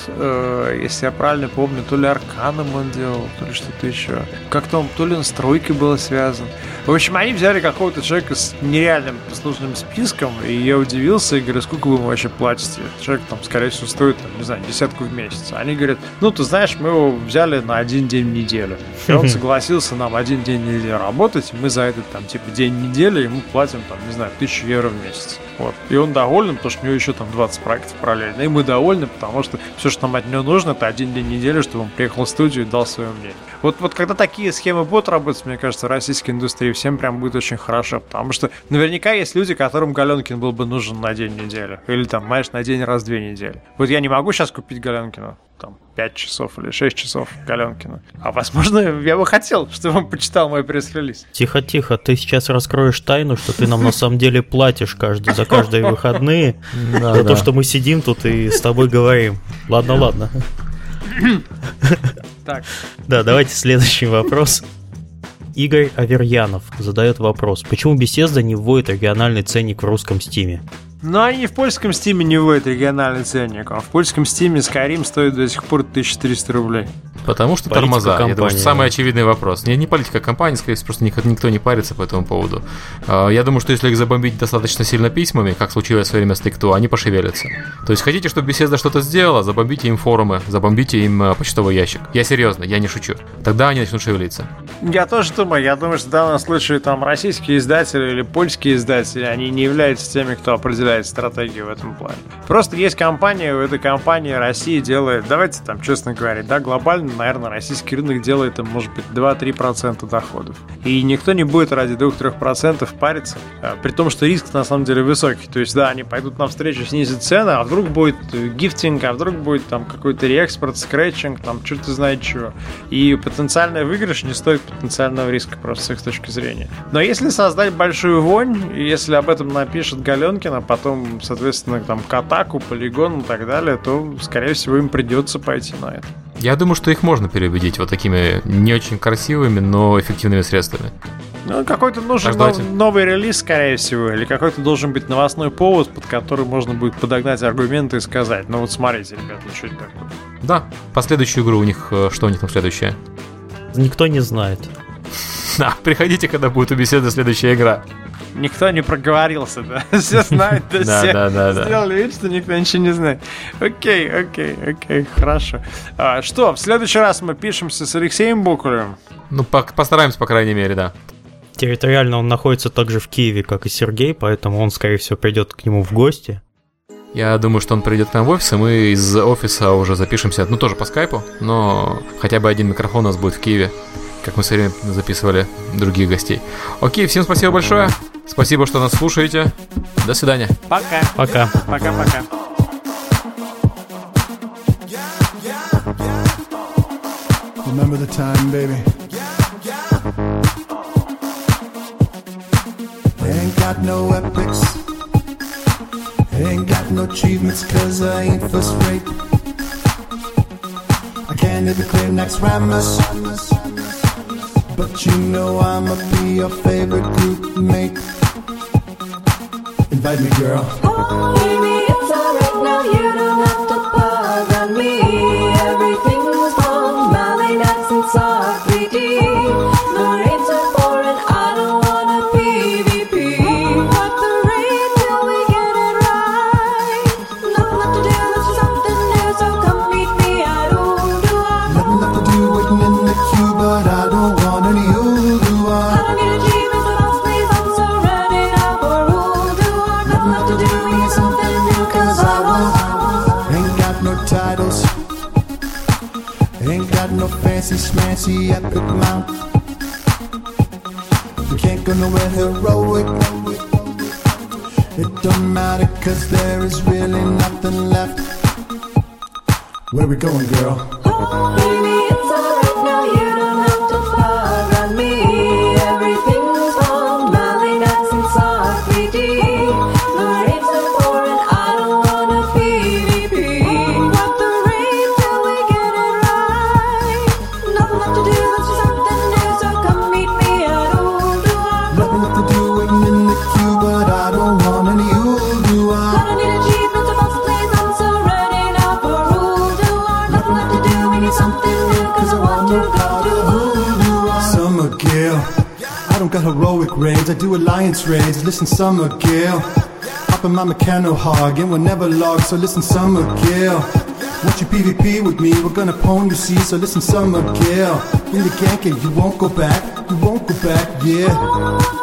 э, если я правильно помню, то ли Арканом он делал, то ли что-то еще. Как-то он, то ли он с тройкой был связан. В общем, они взяли какого-то человека с нереальным послужным списком, и я удивился и говорю, сколько вы ему вообще платите? Человек там, скорее всего, стоит, там, не знаю, десятку в месяц. Они говорят, ну, ты знаешь, мы его взяли на один день в неделю. И он согласился нам один день в неделю работать, мы за этот, там, типа, день недели ему платим, там, не знаю, тысячу евро в месяц. Вот. И он доволен, потому что у него еще там 20 проектов параллельно. И мы довольны, потому что все, что нам от него нужно, это один день недели, чтобы он приехал в студию и дал свое мнение. Вот, вот когда такие схемы будут работать, мне кажется, российской индустрии всем прям будет очень хорошо, потому что наверняка есть люди, которым Галенкин был бы нужен на день недели. Или там, знаешь, на день раз в две недели. Вот я не могу сейчас купить Галенкина там 5 часов или 6 часов Галенкина. А возможно, я бы хотел, чтобы он почитал мой пресс-релиз. Тихо-тихо, ты сейчас раскроешь тайну, что ты нам на самом деле платишь каждый, за каждые выходные за то, что мы сидим тут и с тобой говорим. Ладно, ладно. Так. Да, давайте следующий вопрос. Игорь Аверьянов задает вопрос. Почему Bethesda не вводит региональный ценник в русском Steam е? Но они в польском Steam е не вводят региональный ценник, а в польском Steam е Skyrim стоит до сих пор 1300 рублей. Потому что политика тормоза. Компании. Я думаю, что самый очевидный вопрос. Не, не политика компании, скорее всего, просто никто, не парится по этому поводу. А, я думаю, что если их забомбить достаточно сильно письмами, как случилось в свое время с Take они пошевелятся. То есть хотите, чтобы беседа что-то сделала, забомбите им форумы, забомбите им а, почтовый ящик. Я серьезно, я не шучу. Тогда они начнут шевелиться. Я тоже думаю, я думаю, что в данном случае там российские издатели или польские издатели, они не являются теми, кто определяет стратегию в этом плане. Просто есть компания, у этой компании Россия делает, давайте там честно говорить, да, глобально наверное, российский рынок делает, там, может быть, 2-3% доходов. И никто не будет ради 2-3% париться, а, при том, что риск на самом деле высокий. То есть, да, они пойдут навстречу, снизят цены, а вдруг будет гифтинг, а вдруг будет там какой-то реэкспорт, скретчинг, там, что-то знает чего. И потенциальный выигрыш не стоит потенциального риска просто с их точки зрения. Но если создать большую вонь, если об этом напишет Галенкин, а потом, соответственно, там, Катаку, Полигон и так далее, то, скорее всего, им придется пойти на это. Я думаю, что их можно переубедить вот такими не очень красивыми, но эффективными средствами. Ну, какой-то нужен нов, новый релиз, скорее всего, или какой-то должен быть новостной повод, под который можно будет подогнать аргументы и сказать, ну вот смотрите, ребят, ну что это такое? Да, последующую игру у них, э, что у них там следующее? Никто не знает. Да, приходите, когда будет у беседы следующая игра никто не проговорился, да? Все знают, да, все да, да, да, сделали вид, что никто ничего не знает. Окей, окей, окей, хорошо. А, что, в следующий раз мы пишемся с Алексеем Бокулем? Ну, постараемся, по крайней мере, да. Территориально он находится также в Киеве, как и Сергей, поэтому он, скорее всего, придет к нему в гости. Я думаю, что он придет к нам в офис, и мы из офиса уже запишемся, ну, тоже по скайпу, но хотя бы один микрофон у нас будет в Киеве как мы все время записывали других гостей. Окей, всем спасибо большое. Спасибо, что нас слушаете. До свидания. Пока. Пока. Пока-пока. Remember the time, baby. ain't got no epics. ain't got no achievements cause I ain't first rate. I can't the clear next Rammus. But you know I'ma be your favorite group mate. Invite me, girl. Oh, baby, it's alright now. You don't have fancy schmancy epic mount. can't go nowhere heroic. It don't matter cause there is really nothing left. Where we going, girl? Oh, heroic raids, I do alliance raids. Listen, Summer Gale. Hop in my mechano hog and we'll never log, so listen, Summer Gale. Want you PvP with me, we're gonna pwn you see, so listen, Summer Gale. In the gank it, you won't go back, you won't go back, yeah.